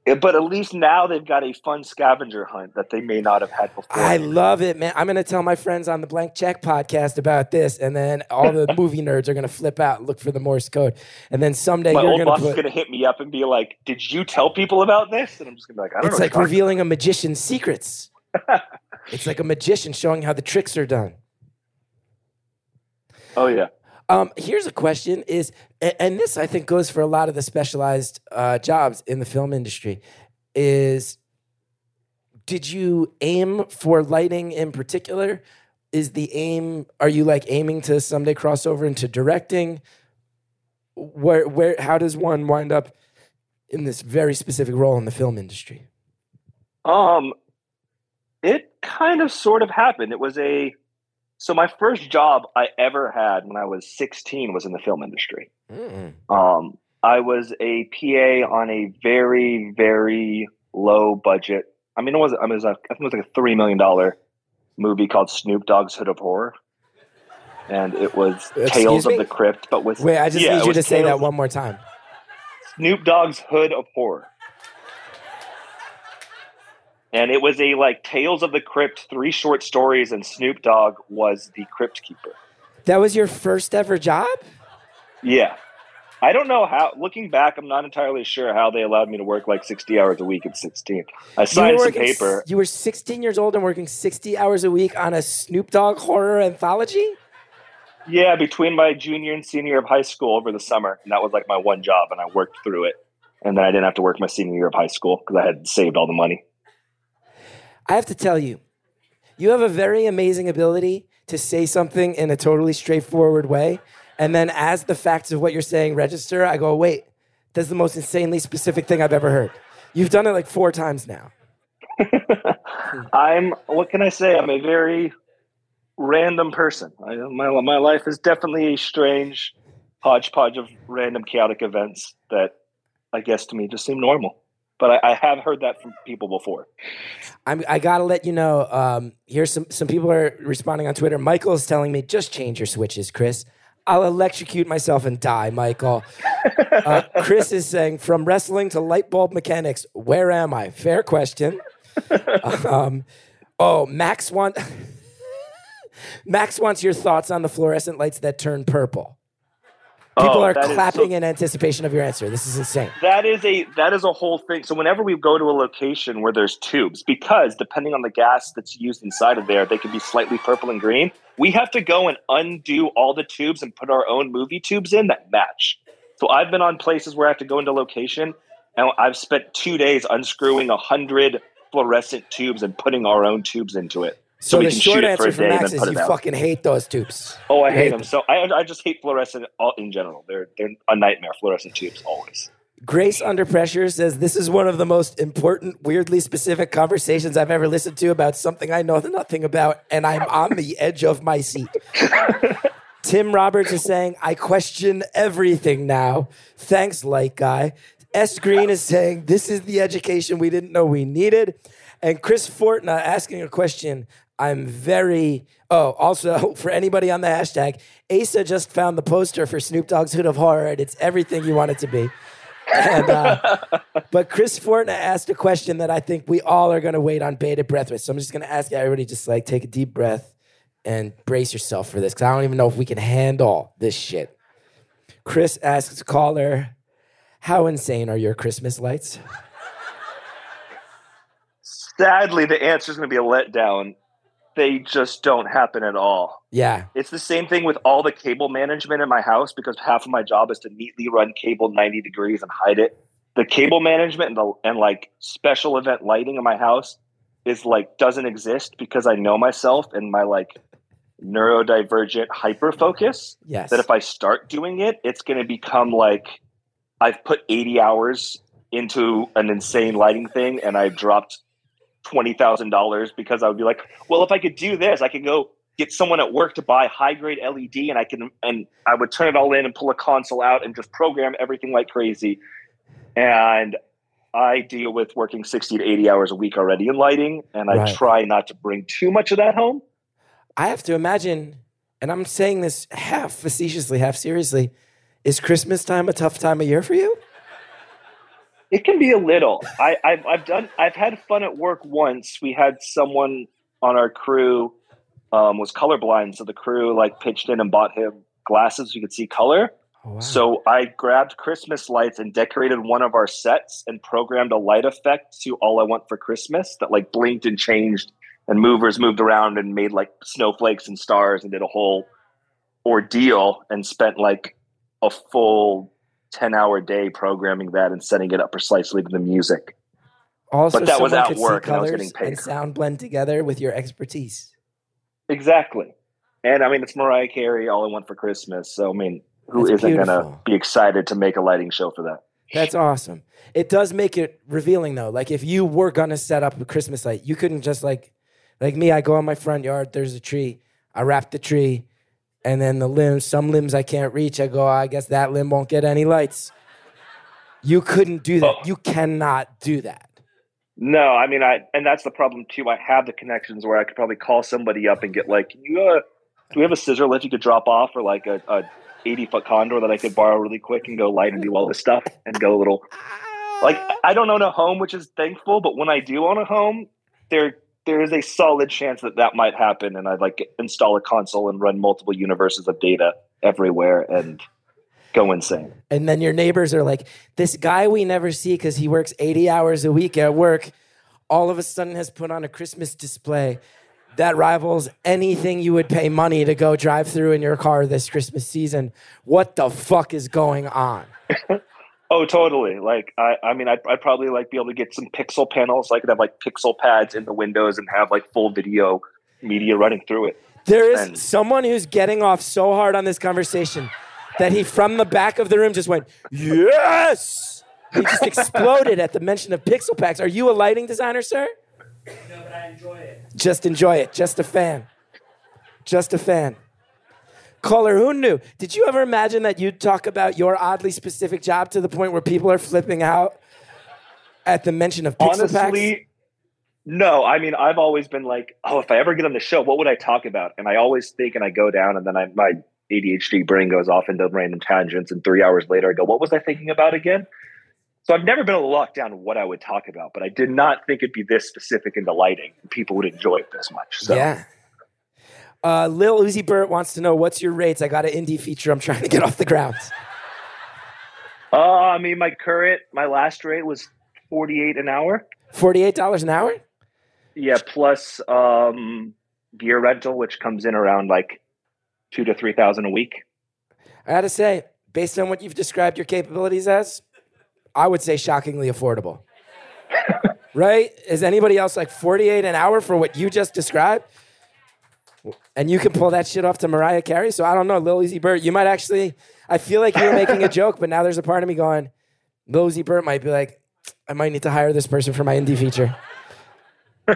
Yeah, but at least now they've got a fun scavenger hunt that they may not have had before. I love it, man. I'm going to tell my friends on the Blank Check podcast about this, and then all the movie nerds are going to flip out and look for the Morse code. And then someday My you're old boss to is going to hit me up and be like, "Did you tell people about this?" And I'm just going to be like, "I don't know. It's like revealing a magician's secrets. it's like a magician showing how the tricks are done. oh yeah, Um, here's a question: Is and this I think goes for a lot of the specialized uh, jobs in the film industry. Is did you aim for lighting in particular? Is the aim? Are you like aiming to someday cross over into directing? where where how does one wind up in this very specific role in the film industry? Um, it kind of sort of happened. It was a so my first job I ever had when I was 16 was in the film industry. Mm. Um, I was a PA on a very very low budget. I mean, it was I mean, it was a, I think it was like a three million dollar movie called Snoop Dogg's Hood of Horror, and it was Excuse Tales me? of the Crypt, but with Wait, I just Yeah, need you to say that one more time. Snoop Dogg's Hood of Horror. And it was a like Tales of the Crypt, three short stories, and Snoop Dogg was the crypt keeper. That was your first ever job? Yeah. I don't know how looking back, I'm not entirely sure how they allowed me to work like sixty hours a week at sixteen. I signed some s- paper. You were 16 years old and working 60 hours a week on a Snoop Dogg horror anthology? Yeah, between my junior and senior year of high school over the summer. And that was like my one job, and I worked through it. And then I didn't have to work my senior year of high school because I had saved all the money. I have to tell you, you have a very amazing ability to say something in a totally straightforward way. And then as the facts of what you're saying register, I go, wait, that's the most insanely specific thing I've ever heard. You've done it like four times now. I'm what can I say? I'm a very random person. I, my my life is definitely a strange hodgepodge of random chaotic events that I guess to me just seem normal. But I, I have heard that from people before. I'm, I gotta let you know. Um, here's some some people are responding on Twitter. Michael is telling me just change your switches, Chris. I'll electrocute myself and die, Michael. Uh, Chris is saying from wrestling to light bulb mechanics. Where am I? Fair question. um, oh, Max wants Max wants your thoughts on the fluorescent lights that turn purple. People Oh, are is so- clapping in anticipation of your answer. This is insane. That is a that is a whole thing. So whenever we go to a location where there's tubes, because depending on the gas that's used inside of there, they can be slightly purple and green. We have to go and undo all the tubes and put our own movie tubes in that match. So I've been on places where I have to go into location, and I've spent two days unscrewing a hundred fluorescent tubes and putting our own tubes into it. So, we the short shoot for answer a for Max is you out. fucking hate those tubes. Oh, I You hate them. So I, I just hate fluorescent all, in general. They're they're a nightmare. Fluorescent tubes always. Grace Under Pressure says, This is one of the most important, weirdly specific conversations I've ever listened to about something I know nothing about, and I'm on the edge of my seat. Tim Roberts is saying, I question everything now. Thanks, Light Guy. S. Green is saying, This is the education we didn't know we needed. And Chris Fortna asking a question. I'm very. Oh, also, for anybody on the hashtag, Asa just found the poster for Snoop Dogg's Hood of Horror, and it's everything you want it to be. And, uh, but Chris Fortna asked a question that I think we all are going to wait on bated breath with. So I'm just going to ask everybody just like take a deep breath and brace yourself for this because I don't even know if we can handle this shit. Chris asks caller, "How insane are your Christmas lights?" Sadly, the answer is going to be a letdown. They just don't happen at all. Yeah, It's the same thing with all the cable management in my house because half of my job is to neatly run cable 90 degrees and hide it. The cable management and, the, and like special event lighting in my house is like doesn't exist because I know myself and my like neurodivergent hyper focus yes. that if I start doing it, it's going to become like I've put 80 hours into an insane lighting thing and I've dropped $20,000 because I would be like, well, if I could do this, I could go get someone at work to buy high grade LED and I can, and I would turn it all in and pull a console out and just program everything like crazy. And I deal with working 60 to 80 hours a week already in lighting and I Right. try not to bring too much of that home. I have to imagine, and I'm saying this half facetiously, half seriously. Is Christmas time a tough time of year for you? It can be a little. I, I've, I've done. I've had fun at work once. We had someone on our crew um, was colorblind, so the crew like pitched in and bought him glasses so he could see color. Oh, wow. So I grabbed Christmas lights and decorated one of our sets and programmed a light effect to "All I Want for Christmas" that like blinked and changed, and movers moved around and made like snowflakes and stars and did a whole ordeal and spent like a full 10 hour day programming that and setting it up precisely to the music. also, but that was at work and I was getting paid. and sound blend together with your expertise. Exactly. And I mean, it's Mariah Carey, All I Want for Christmas. So, I mean, who not going to be excited to make a lighting show for that? That's awesome. It does make it revealing though. Like if you were gonna set up a Christmas light, you couldn't just like like me, I go in my front yard, there's a tree, I wrap the tree, and then the limbs, some limbs I can't reach, I go, I guess that limb won't get any lights. You couldn't do that. Oh. You cannot do that. No, I mean, I and that's the problem too. I have the connections where I could probably call somebody up and get like, you, uh, do we have a scissor lift you could drop off or like a, a 80 foot condor that I could borrow really quick and go light and do all this stuff and go a little like I don't own a home, which is thankful, but when I do own a home, there there is a solid chance that that might happen, and I'd like install a console and run multiple universes of data everywhere and go insane. And then your neighbors are like, this guy we never see because he works 80 hours a week at work, all of a sudden has put on a Christmas display that rivals anything you would pay money to go drive through in your car this Christmas season. What the fuck is going on? Oh, totally. Like, I, I mean, I'd, I'd probably like be able to get some pixel panels. So I could have like pixel pads in the windows and have like full video media running through it. There is And- someone who's getting off so hard on this conversation that he, from the back of the room, just went, Yes! He just exploded at the mention of pixel packs. Are you a lighting designer, sir? No, but I enjoy it. Just enjoy it. Just a fan. Just a fan. Caller, who knew? Did you ever imagine that you'd talk about your oddly specific job to the point where people are flipping out at the mention of pixel packs? Honestly, no. I mean, I've always been like, oh, if I ever get on the show, what would I talk about? And I always think and I go down and then I, my ADHD brain goes off into random tangents. And three hours later, I go, what was I thinking about again? So I've never been able to lock down what I would talk about, but I did not think it'd be this specific into lighting. People would enjoy it this much. So Yeah. Uh, Lil Uzi Vert wants to know what's your rates. I got an indie feature I'm trying to get off the ground. Uh, I mean, my current, my last rate was 48 an hour. $48 an hour? Yeah, plus um, gear rental, which comes in around like two to 3,000 a week. I gotta say, based on what you've described your capabilities as, I would say shockingly affordable. right? Is anybody else like 48 an hour for what you just described? And you can pull that shit off to Mariah Carey. So I don't know, Lil Uzi Vert, you might actually, I feel like you were making a joke, but now there's a part of me going, Lil Uzi Vert might be like, I might need to hire this person for my indie feature.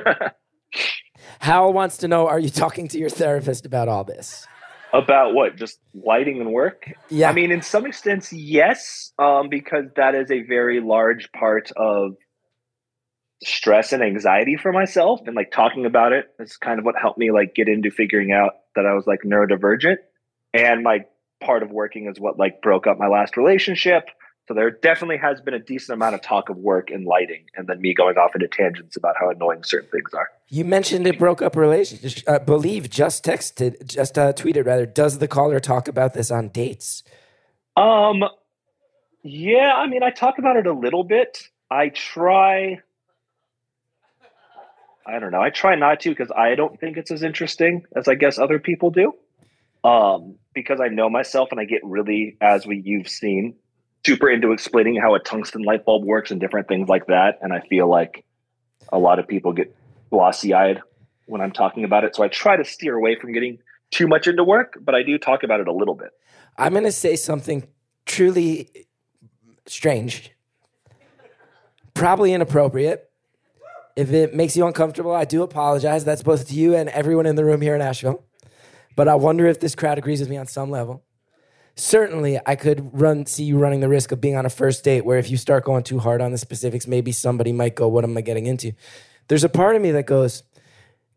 Hal wants to know, are you talking to your therapist about all this? About what? Just lighting and work? Yeah. I mean, in some extent, yes, um, because that is a very large part of stress and anxiety for myself. And like talking about it is kind of what helped me like get into figuring out that I was like neurodivergent. And my part of working is what like broke up my last relationship. So there definitely has been a decent amount of talk of work and lighting, and then me going off into tangents about how annoying certain things are. You mentioned it broke up relationship. Uh, believe just texted, just uh, tweeted rather. Does the caller talk about this on dates? Um, yeah, I mean, I talk about it a little bit. I try. I don't know. I try not to because I don't think it's as interesting as I guess other people do. Um, because I know myself and I get really, as we you've seen, super into explaining how a tungsten light bulb works and different things like that. And I feel like a lot of people get glossy eyed when I'm talking about it. So I try to steer away from getting too much into work, but I do talk about it a little bit. I'm going to say something truly strange, probably inappropriate. If it makes you uncomfortable, I do apologize. That's both to you and everyone in the room here in Asheville. But I wonder if this crowd agrees with me on some level. Certainly, I could run see you running the risk of being on a first date where if you start going too hard on the specifics, maybe somebody might go, "What am I getting into?" There's a part of me that goes,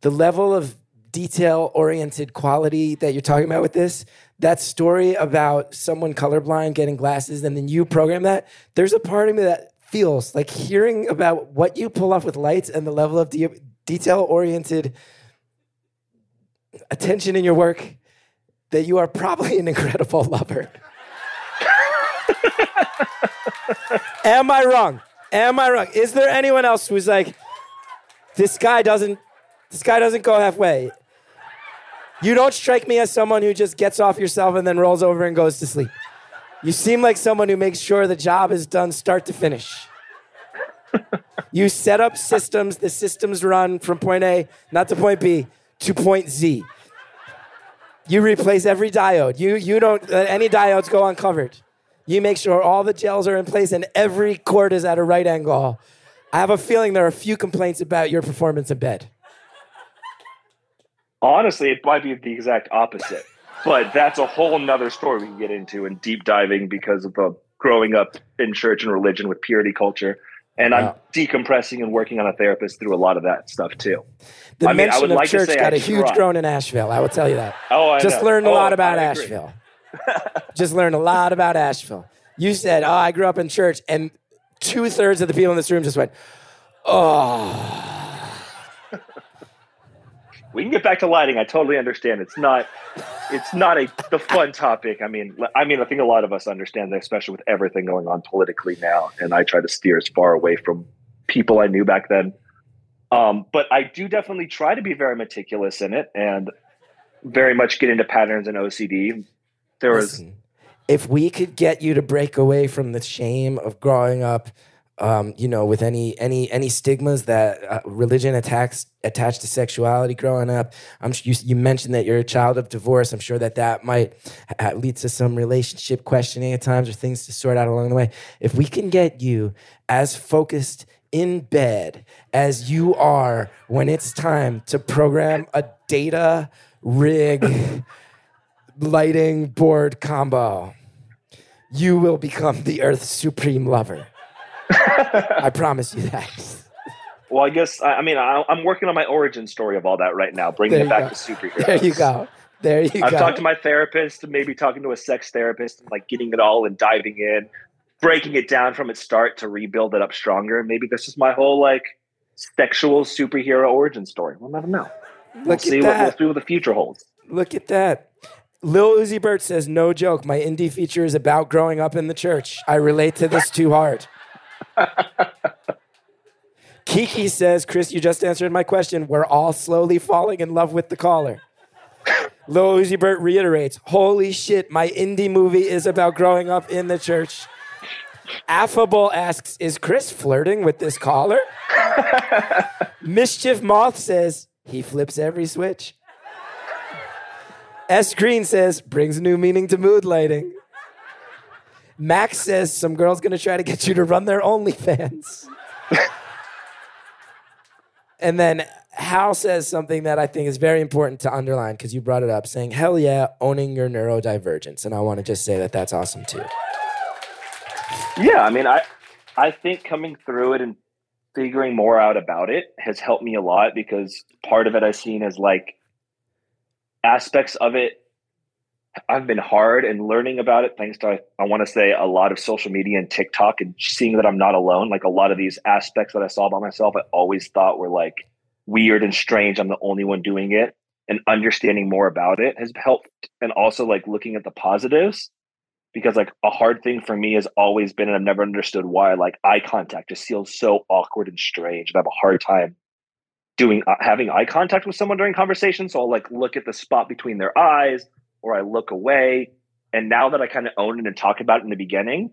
the level of detail oriented quality that you're talking about with this, that story about someone colorblind getting glasses and then you program that, there's a part of me that feels like hearing about what you pull off with lights and the level of de- detail oriented attention in your work that you are probably an incredible lover. Am I wrong? Am I wrong? Is there anyone else who's like, this guy doesn't, this guy doesn't go halfway? You don't strike me as someone who just gets off yourself and then rolls over and goes to sleep. You seem like someone who makes sure the job is done start to finish. You set up systems, the systems run from point A, not to point B, to point Z. You replace every diode. You you don't let any diodes go uncovered. You make sure all the gels are in place and every cord is at a right angle. I have a feeling there are a few complaints about your performance in bed. Honestly, it might be the exact opposite. But that's a whole nother story we can get into and deep diving because of the growing up in church and religion with purity culture. And I'm decompressing and working on a therapist through a lot of that stuff too. The I mean, I mention would of like to church got I a huge groan in Asheville. I will tell you that. Oh, I Just know. learned a Oh, lot about Asheville. just learned a lot about Asheville. You said, "Oh, I grew up in church," and two thirds of the people in this room just went, "Oh." We can get back to lighting. I totally understand. It's not. It's not a the fun topic. I mean, I mean, I think a lot of us understand that, especially with everything going on politically now. And I try to steer as far away from people I knew back then. Um, but I do definitely try to be very meticulous in it and very much get into patterns and OCD. There was if we could get you to break away from the shame of growing up, um, you know, with any any any stigmas that uh, religion attacks attached to sexuality growing up, I'm you, you mentioned that you're a child of divorce. I'm sure that that might uh, lead to some relationship questioning at times or things to sort out along the way. If we can get you as focused in bed as you are when it's time to program a data rig lighting board combo, you will become the Earth's supreme lover. I promise you that. well, I guess I, I mean I, I'm working on my origin story of all that right now, bringing it back go. to superheroes. There you go. There you go. I've talked to my therapist, maybe talking to a sex therapist, and like getting it all and diving in, breaking it down from its start to rebuild it up stronger. Maybe this is my whole like sexual superhero origin story. We'll never know. We'll Look see at what we'll see what the future holds. Look at that. Lil Uzi Vert says, no joke. My indie feature is about growing up in the church. I relate to this too hard. Kiki says, Chris, you just answered my question. We're all slowly falling in love with the caller. Lil Uzi Vert reiterates, holy shit, my indie movie is about growing up in the church. Affable asks, is Chris flirting with this caller? Mischief Moth says, he flips every switch. S Green says, brings new meaning to mood lighting. Max says, some girl's gonna try to get you to run their OnlyFans. and then Hal says something that I think is very important to underline because you brought it up, saying, hell yeah, owning your neurodivergence. And I wanna just say that that's awesome too. Yeah, I mean, I I think coming through it and figuring more out about it has helped me a lot because part of it I've seen as like aspects of it I've been hard and learning about it thanks to I want to say a lot of social media and TikTok and seeing that I'm not alone. Like a lot of these aspects that I saw about myself, I always thought were like weird and strange. I'm the only one doing it. And understanding more about it has helped. And also like looking at the positives because like a hard thing for me has always been, and I've never understood why, like eye contact just feels so awkward and strange. And I have a hard time doing uh, having eye contact with someone during conversation. So I'll like look at the spot between their eyes or I look away. And now that I kind of own it and talk about it in the beginning,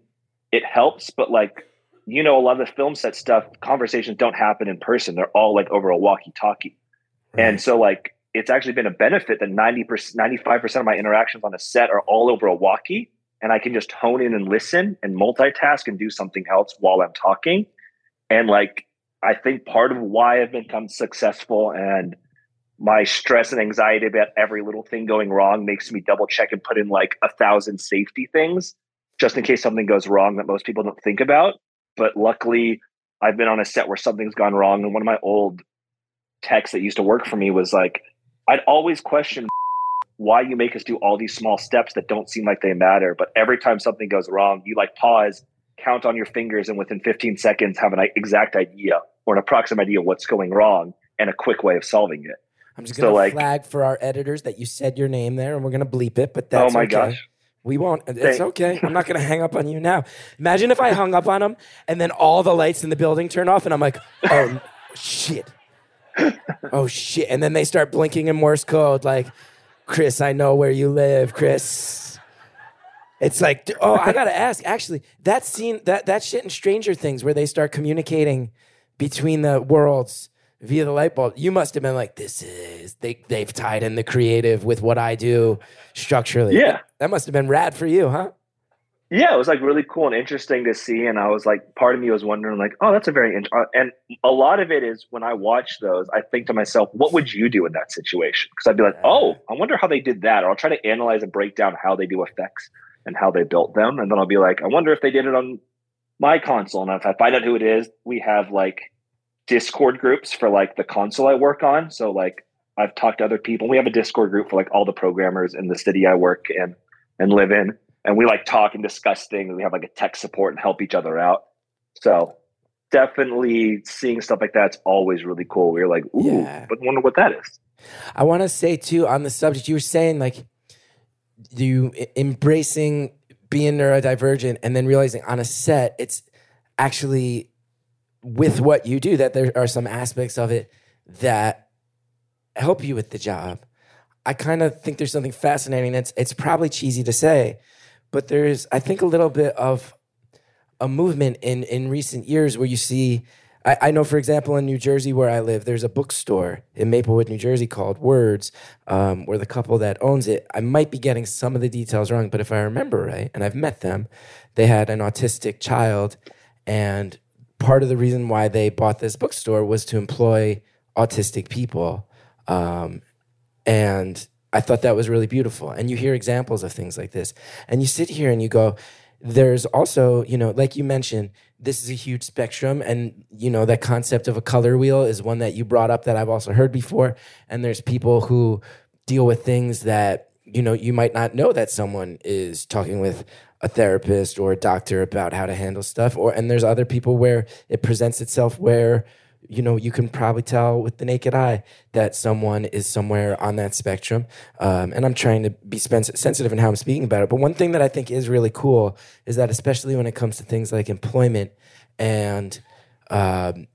it helps. But like, you know, a lot of the film set stuff, conversations don't happen in person. They're all like over a walkie talkie. And so like it's actually been a benefit that 90%, 95% of my interactions on a set are all over a walkie. And I can just hone in and listen and multitask and do something else while I'm talking. And like I think part of why I've become successful and my stress and anxiety about every little thing going wrong makes me double check and put in like a thousand safety things just in case something goes wrong that most people don't think about. But luckily, I've been on a set where something's gone wrong. And one of my old techs that used to work for me was like, I'd always question why you make us do all these small steps that don't seem like they matter. But every time something goes wrong, you like pause, count on your fingers, and within 15 seconds have an exact idea or an approximate idea of what's going wrong and a quick way of solving it. I'm just So, gonna like- flag for our editors that you said your name there, and we're gonna bleep it. But oh that's oh my okay. gosh. We won't. It's Thank- okay. I'm not gonna hang up on you now. Imagine if I hung up on him, and then all the lights in the building turn off, and I'm like, oh shit, oh shit, and then they start blinking in Morse code, like, Chris, I know where you live, Chris. It's like, oh, I gotta ask. Actually, that scene, that that shit in Stranger Things, where they start communicating between the worlds via the light bulb, you must have been like, this is they they've tied in the creative with what I do structurally. Yeah. That must have been rad for you, huh? yeah, it was like really cool and interesting to see. And I was like, part of me was wondering, like, oh, that's a very int-. uh, and a lot of it is when I watch those, I think to myself, what would you do in that situation? Because I'd be like, oh, I wonder how they did that, or I'll try to analyze and break down how they do effects and how they built them, and then I'll be like, I wonder if they did it on my console. And if I find out who it is, we have like Discord groups for like the console I work on. So like I've talked to other people. We have a Discord group for like all the programmers in the city I work in and live in and we like talk and discuss things. We have like a tech support and help each other out. So definitely seeing stuff like that's always really cool. We're like, ooh, Yeah. but wonder what that is. I want to say too on the subject you were saying like you embracing being neurodivergent and then realizing on a set it's actually with what you do that there are some aspects of it that help you with the job. I kind of think there's something fascinating. It's it's probably cheesy to say, but there's I think a little bit of a movement in in recent years where you see I, I know for example in New Jersey where I live there's a bookstore in Maplewood New Jersey called Words um, where the couple that owns it I might be getting some of the details wrong but if I remember right and I've met them they had an autistic child and part of the reason why they bought this bookstore was to employ autistic people um, and I thought that was really beautiful. And you hear examples of things like this. And you sit here and you go, there's also, you know, like you mentioned, this is a huge spectrum. And, you know, that concept of a color wheel is one that you brought up that I've also heard before. And there's people who deal with things that, you know, you might not know that someone is talking with a therapist or a doctor about how to handle stuff. Or, and there's other people where it presents itself where, you know, you can probably tell with the naked eye that someone is somewhere on that spectrum. Um, and I'm trying to be sensitive in how I'm speaking about it. But one thing that I think is really cool is that, especially when it comes to things like employment and um,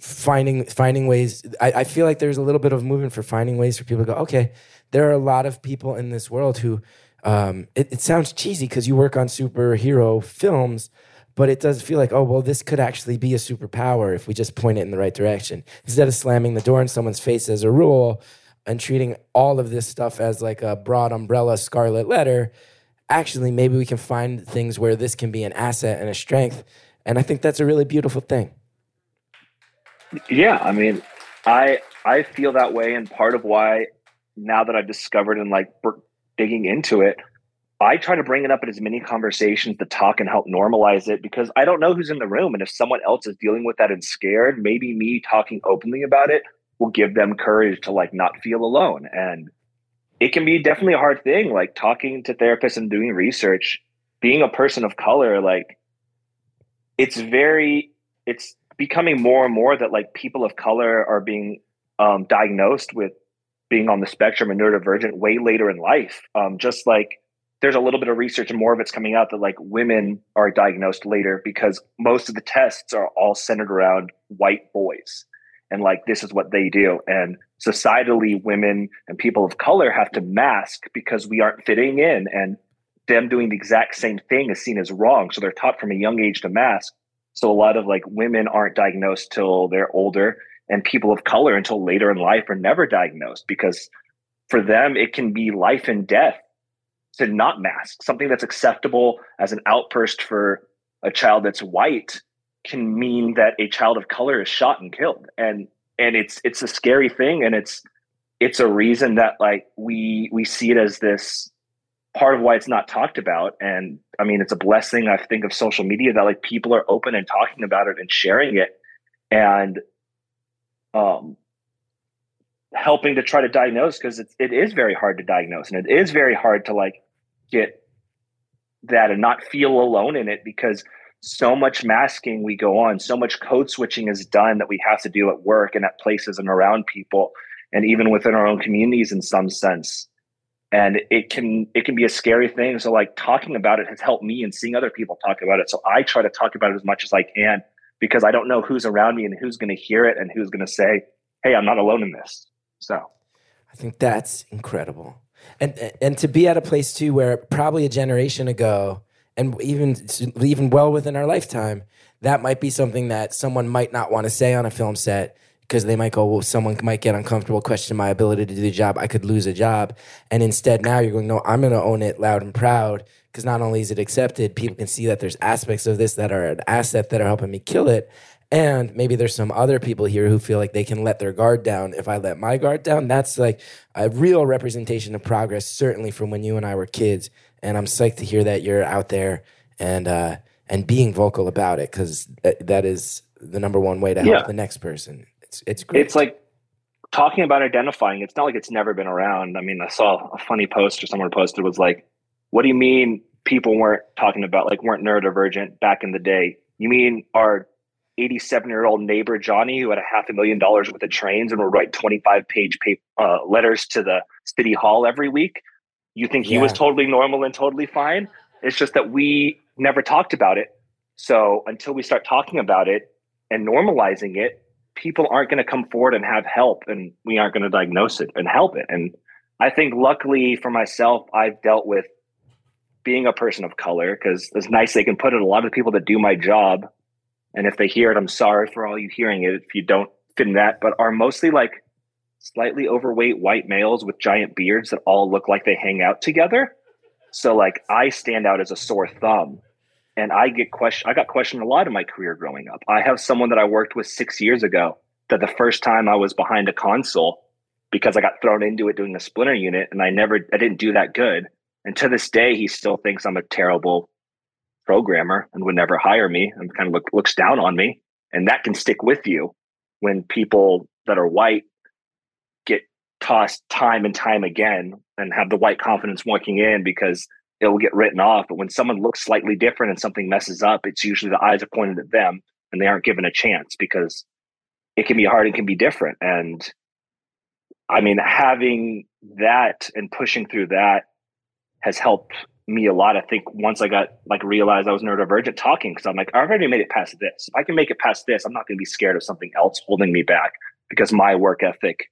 finding finding ways, I, I feel like there's a little bit of movement for finding ways for people to go. Okay, there are a lot of people in this world who. Um, it, it sounds cheesy because you work on superhero films, but it does feel like, oh, well, this could actually be a superpower if we just point it in the right direction. Instead of slamming the door in someone's face as a rule and treating all of this stuff as like a broad umbrella scarlet letter, actually, maybe we can find things where this can be an asset and a strength. And I think that's a really beautiful thing. Yeah, I mean, I I feel that way, and part of why now that I've discovered and like digging into it, I try to bring it up in as many conversations to talk and help normalize it because I don't know who's in the room, and if someone else is dealing with that and scared, maybe me talking openly about it will give them courage to like not feel alone. And it can be definitely a hard thing, like talking to therapists and doing research. Being a person of color, like it's very it's becoming more and more that like people of color are being um, diagnosed with being on the spectrum and neurodivergent way later in life. Um, just like there's a little bit of research and more of it's coming out that like women are diagnosed later because most of the tests are all centered around white boys and like this is what they do. And societally women and people of color have to mask because we aren't fitting in and them doing the exact same thing is seen as wrong. So they're taught from a young age to mask. So a lot of like women aren't diagnosed till they're older and people of color until later in life are never diagnosed because for them it can be life and death to not mask. Something that's acceptable as an outburst for a child that's white can mean that a child of color is shot and killed. And and it's it's a scary thing and it's it's a reason that like we we see it as this part of why it's not talked about. And i mean it's a blessing i think of social media that like people are open and talking about it and sharing it. And um helping to try to diagnose because it, it is very hard to diagnose and it is very hard to like get that and not feel alone in it because so much masking we go on so much code switching is done that we have to do at work and at places and around people and even within our own communities in some sense. And it can it can be a scary thing. So like talking about it has helped me and seeing other people talk about it. So i try to talk about it as much as i can because i don't know who's around me and who's going to hear it and who's going to say hey i'm not alone in this so I think that's incredible. And and to be at a place too where probably a generation ago and even even well within our lifetime, that might be something that someone might not want to say on a film set because they might go, well, someone might get uncomfortable, question my ability to do the job. I could lose a job. And instead, now you're going, no, I'm going to own it loud and proud because not only is it accepted, people can see that there's aspects of this that are an asset that are helping me kill it. And maybe there's some other people here who feel like they can let their guard down if I let my guard down. That's like a real representation of progress, certainly from when you and I were kids. And I'm psyched to hear that you're out there and uh, and being vocal about it because that, that is the number one way to help Yeah. the next person. It's it's great. it's like talking about identifying it's not like it's never been around. I mean i saw a funny post or someone posted was like what do you mean people weren't talking about like weren't neurodivergent back in the day? You mean our 87 year old neighbor johnny who had a half a million dollars worth of trains and would write 25 page pa- uh, letters to the city hall every week? You think he was totally normal and totally fine? It's just that we never talked about it. So until we start talking about it and normalizing it people aren't going to come forward and have help and we aren't going to diagnose it and help it. And i think luckily for myself i've dealt with being a person of color because it's nice they can put it a lot of the people that do my job. And if they hear it i'm sorry for all you hearing it if you don't fit in that but are mostly like slightly overweight white males with giant beards that all look like they hang out together. So like i stand out as a sore thumb and I get question I got questioned a lot in my career growing up. I have someone that I worked with 6 years ago that the first time I was behind a console because I got thrown into it doing the splinter unit and I never I didn't do that good. And to this day he still thinks I'm a terrible programmer and would never hire me and kind of look, looks down on me and that can stick with you when people that are white get tossed time and time again and have the white confidence walking in because it will get written off. But when someone looks slightly different and something messes up, it's usually the eyes are pointed at them and they aren't given a chance because it can be hard and can be different. And I mean, having that and pushing through that has helped me a lot. I think once I got like realized I was neurodivergent talking, because I'm like, I've already made it past this. If I can make it past this, I'm not going to be scared of something else holding me back because my work ethic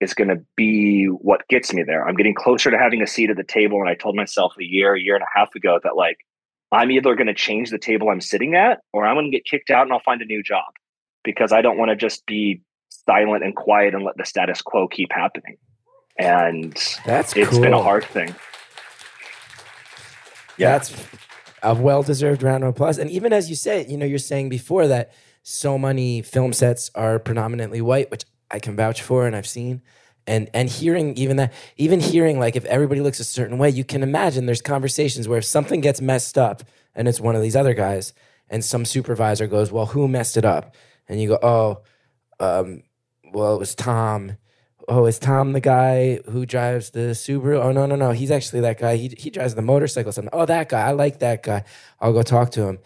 is going to be what gets me there. I'm getting closer to having a seat at the table. And I told myself a year, a year and a half ago that like, I'm either going to change the table I'm sitting at or I'm going to get kicked out and I'll find a new job because I don't want to just be silent and quiet and let the status quo keep happening. And That's it's cool. been a hard thing. Yeah. That's a well deserved round of applause. And even as you say, you know, you're saying before that so many film sets are predominantly white, which I can vouch for and I've seen. And and hearing even that, even hearing like if everybody looks a certain way, you can imagine there's conversations where if something gets messed up and it's one of these other guys, and some supervisor goes, Well, who messed it up? And you go, Oh, um, well, it was Tom. Oh, is Tom the guy who drives the Subaru? Oh no, no, no. He's actually that guy. He he drives the motorcycle. Something. Oh, that guy. I like that guy. I'll go talk to him.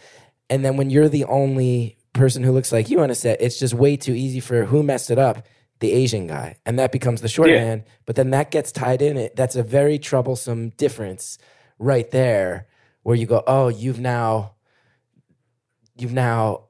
And then when you're the only person who looks like you on a set, it's just way too easy for who messed it up, the Asian guy, and that becomes the short shorthand. But then that gets tied in. It that's a very troublesome difference right there, where you go, oh, you've now, you've now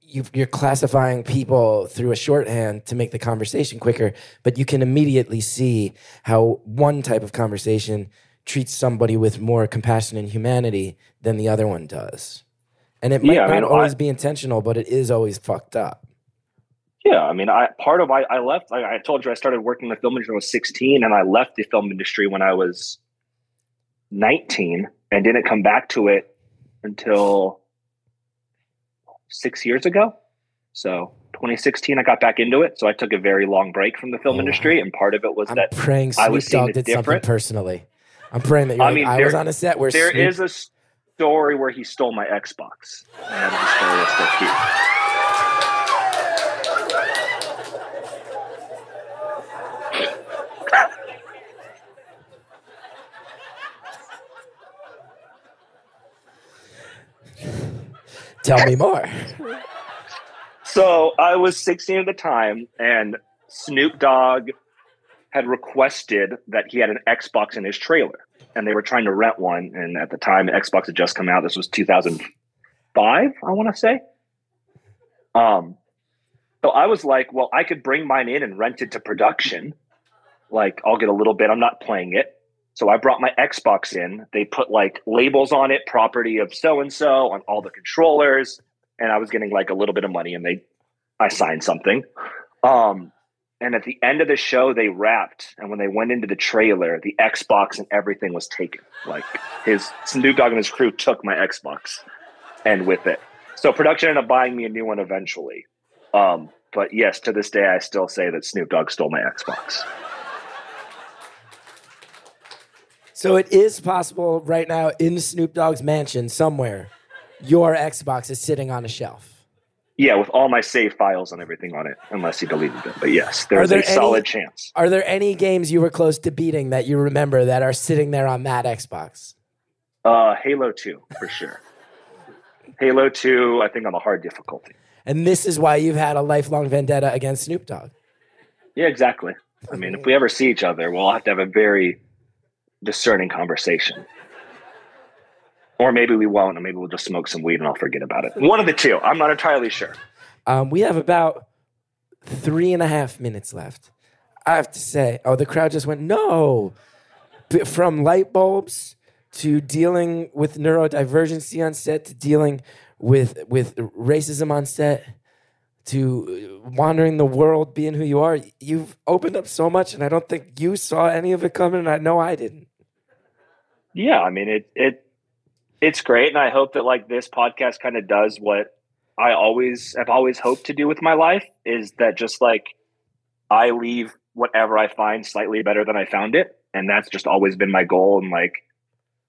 you you're classifying people through a shorthand to make the conversation quicker, but you can immediately see how one type of conversation treats somebody with more compassion and humanity than the other one does. And it might Yeah, I not mean, always I- be intentional, but it is always fucked up. Yeah, I mean, I part of I, I left. I, I told you I started working in the film industry when I was 16, and I left the film industry when I was 19, and didn't come back to it until six years ago. So 2016, I got back into it. So I took a very long break from the film Oh, industry, and part of it was I'm that praying I was Dogg did something personally. I'm praying that I like, mean, I there- was on a set where there Snoop, is a story where he stole my Xbox. I have story that's still here. tell me more. So I was 16 at the time, and Snoop Dogg had requested that he had an Xbox in his trailer, and they were trying to rent one. And at the time, Xbox had just come out. This was 2005, I want to say. Um, so I was like, well, I could bring mine in and rent it to production. Like, I'll get a little bit. I'm not playing it. So I brought my Xbox in. They put like labels on it, property of so and so, on all the controllers and I was getting like a little bit of money and they I signed something. Um, and at the end of the show, they wrapped, and when they went into the trailer, the Xbox and everything was taken. Like his Snoop Dogg and his crew took my Xbox, and with it, so production ended up buying me a new one eventually. Um, but yes, to this day, I still say that Snoop Dogg stole my Xbox. So it is possible right now in Snoop Dogg's mansion somewhere, your Xbox is sitting on a shelf. Yeah, with all my save files and everything on it, unless he deleted it. But yes, there's there a any- solid chance. Are there any games you were close to beating that you remember that are sitting there on that Xbox? Uh, Halo 2, for sure. Halo 2, I think on the hard difficulty. And this is why you've had a lifelong vendetta against Snoop Dogg. Yeah, exactly. I mean, if we ever see each other, we'll have to have a very discerning conversation. Or maybe we won't, and maybe we'll just smoke some weed and I'll forget about it. One of the two. I'm not entirely sure. Um, we have about three and a half minutes left. I have to say, oh, the crowd just went, no. B- From light bulbs to dealing with neurodivergency on set to dealing with, with racism on set to wandering the world, being who you are, you've opened up so much, and I don't think you saw any of it coming, and I know I didn't. Yeah, I mean it it it's great and I hope that like this podcast kind of does what I always have always hoped to do with my life is that just like I leave whatever I find slightly better than I found it and that's just always been my goal and like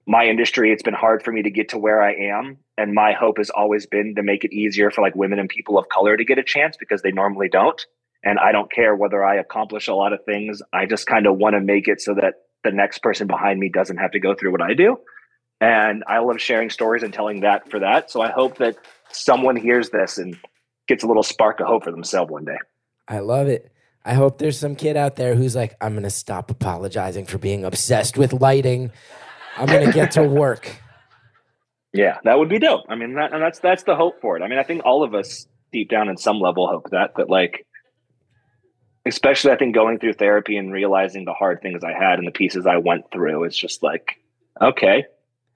my industry it's been hard for me to get to where I am and my hope has always been to make it easier for like women and people of color to get a chance because they normally don't and I don't care whether I accomplish a lot of things I just kind of want to make it so that the next person behind me doesn't have to go through what I do and I love sharing stories and telling that for that. So I hope that someone hears this and gets a little spark of hope for themselves one day. I love it. I hope there's some kid out there who's like, I'm going to stop apologizing for being obsessed with lighting. I'm going to get to work. Yeah, that would be dope. I mean, that, and that's that's the hope for it. I mean, I think all of us deep down in some level hope that but like, especially I think going through therapy and realizing the hard things I had and the pieces I went through. It's just like, okay.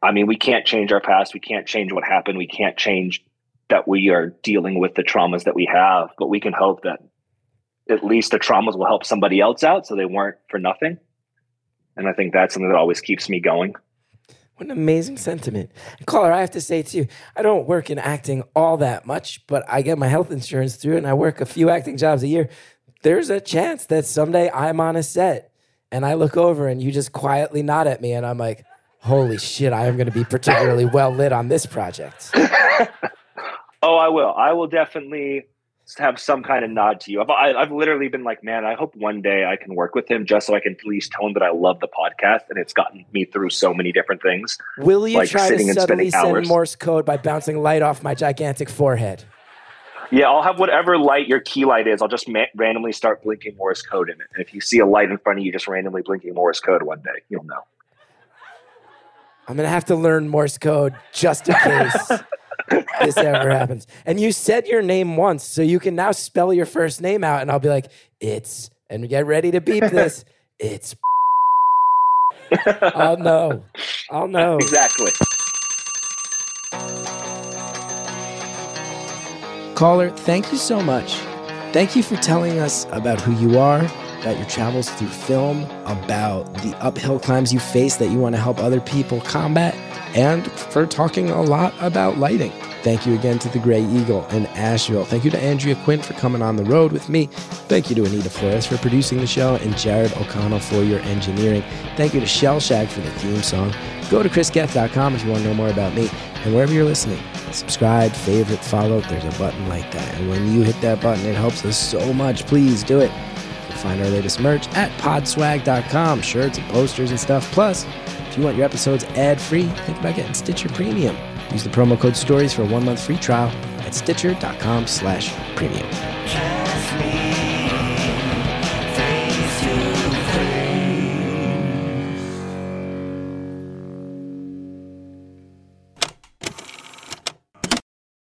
I mean, we can't change our past. We can't change what happened. We can't change that we are dealing with the traumas that we have, but we can hope that at least the traumas will help somebody else out so they weren't for nothing. And I think that's something that always keeps me going. What an amazing sentiment. Caller, I have to say too, I don't work in acting all that much, but I get my health insurance through and I work a few acting jobs a year. There's a chance that someday I'm on a set and I look over and you just quietly nod at me and I'm like, holy shit, I am going to be particularly well lit on this project. Oh, I will. I will definitely have some kind of nod to you. I've, I, I've literally been like, man, I hope one day I can work with him just so I can at least tell him that I love the podcast and it's gotten me through so many different things. Will you Like try to sitting and subtly spending send hours. Morse code by bouncing light off my gigantic forehead? Yeah, I'll have whatever light your key light is. I'll just ma- randomly start blinking Morse code in it. And if you see a light in front of you, just randomly blinking Morse code one day, you'll know. I'm gonna have to learn Morse code just in case this ever happens. And you said your name once, so you can now spell your first name out, and I'll be like, it's and get ready to beep this. It's I'll know. I'll know. Exactly. Caller, thank you so much. Thank you for telling us about who you are, about your travels through film, about the uphill climbs you face that you want to help other people combat, and for talking a lot about lighting. Thank you again to the Grey Eagle in Asheville. Thank you to Andrea Quinn for coming on the road with me. Thank you to Anita Flores for producing the show and Jared O'Connell for your engineering. Thank you to Shellshag for the theme song. Go to chrisgeth.com if you want to know more about me. And wherever you're listening, subscribe, favorite, follow. There's a button like that. And when you hit that button, it helps us so much. Please do it. Find our latest merch at podswag.com. Shirts and posters and stuff. Plus, if you want your episodes ad-free, think about getting Stitcher Premium. Use the promo code STORIES for a one-month free trial at stitcher.com slash premium.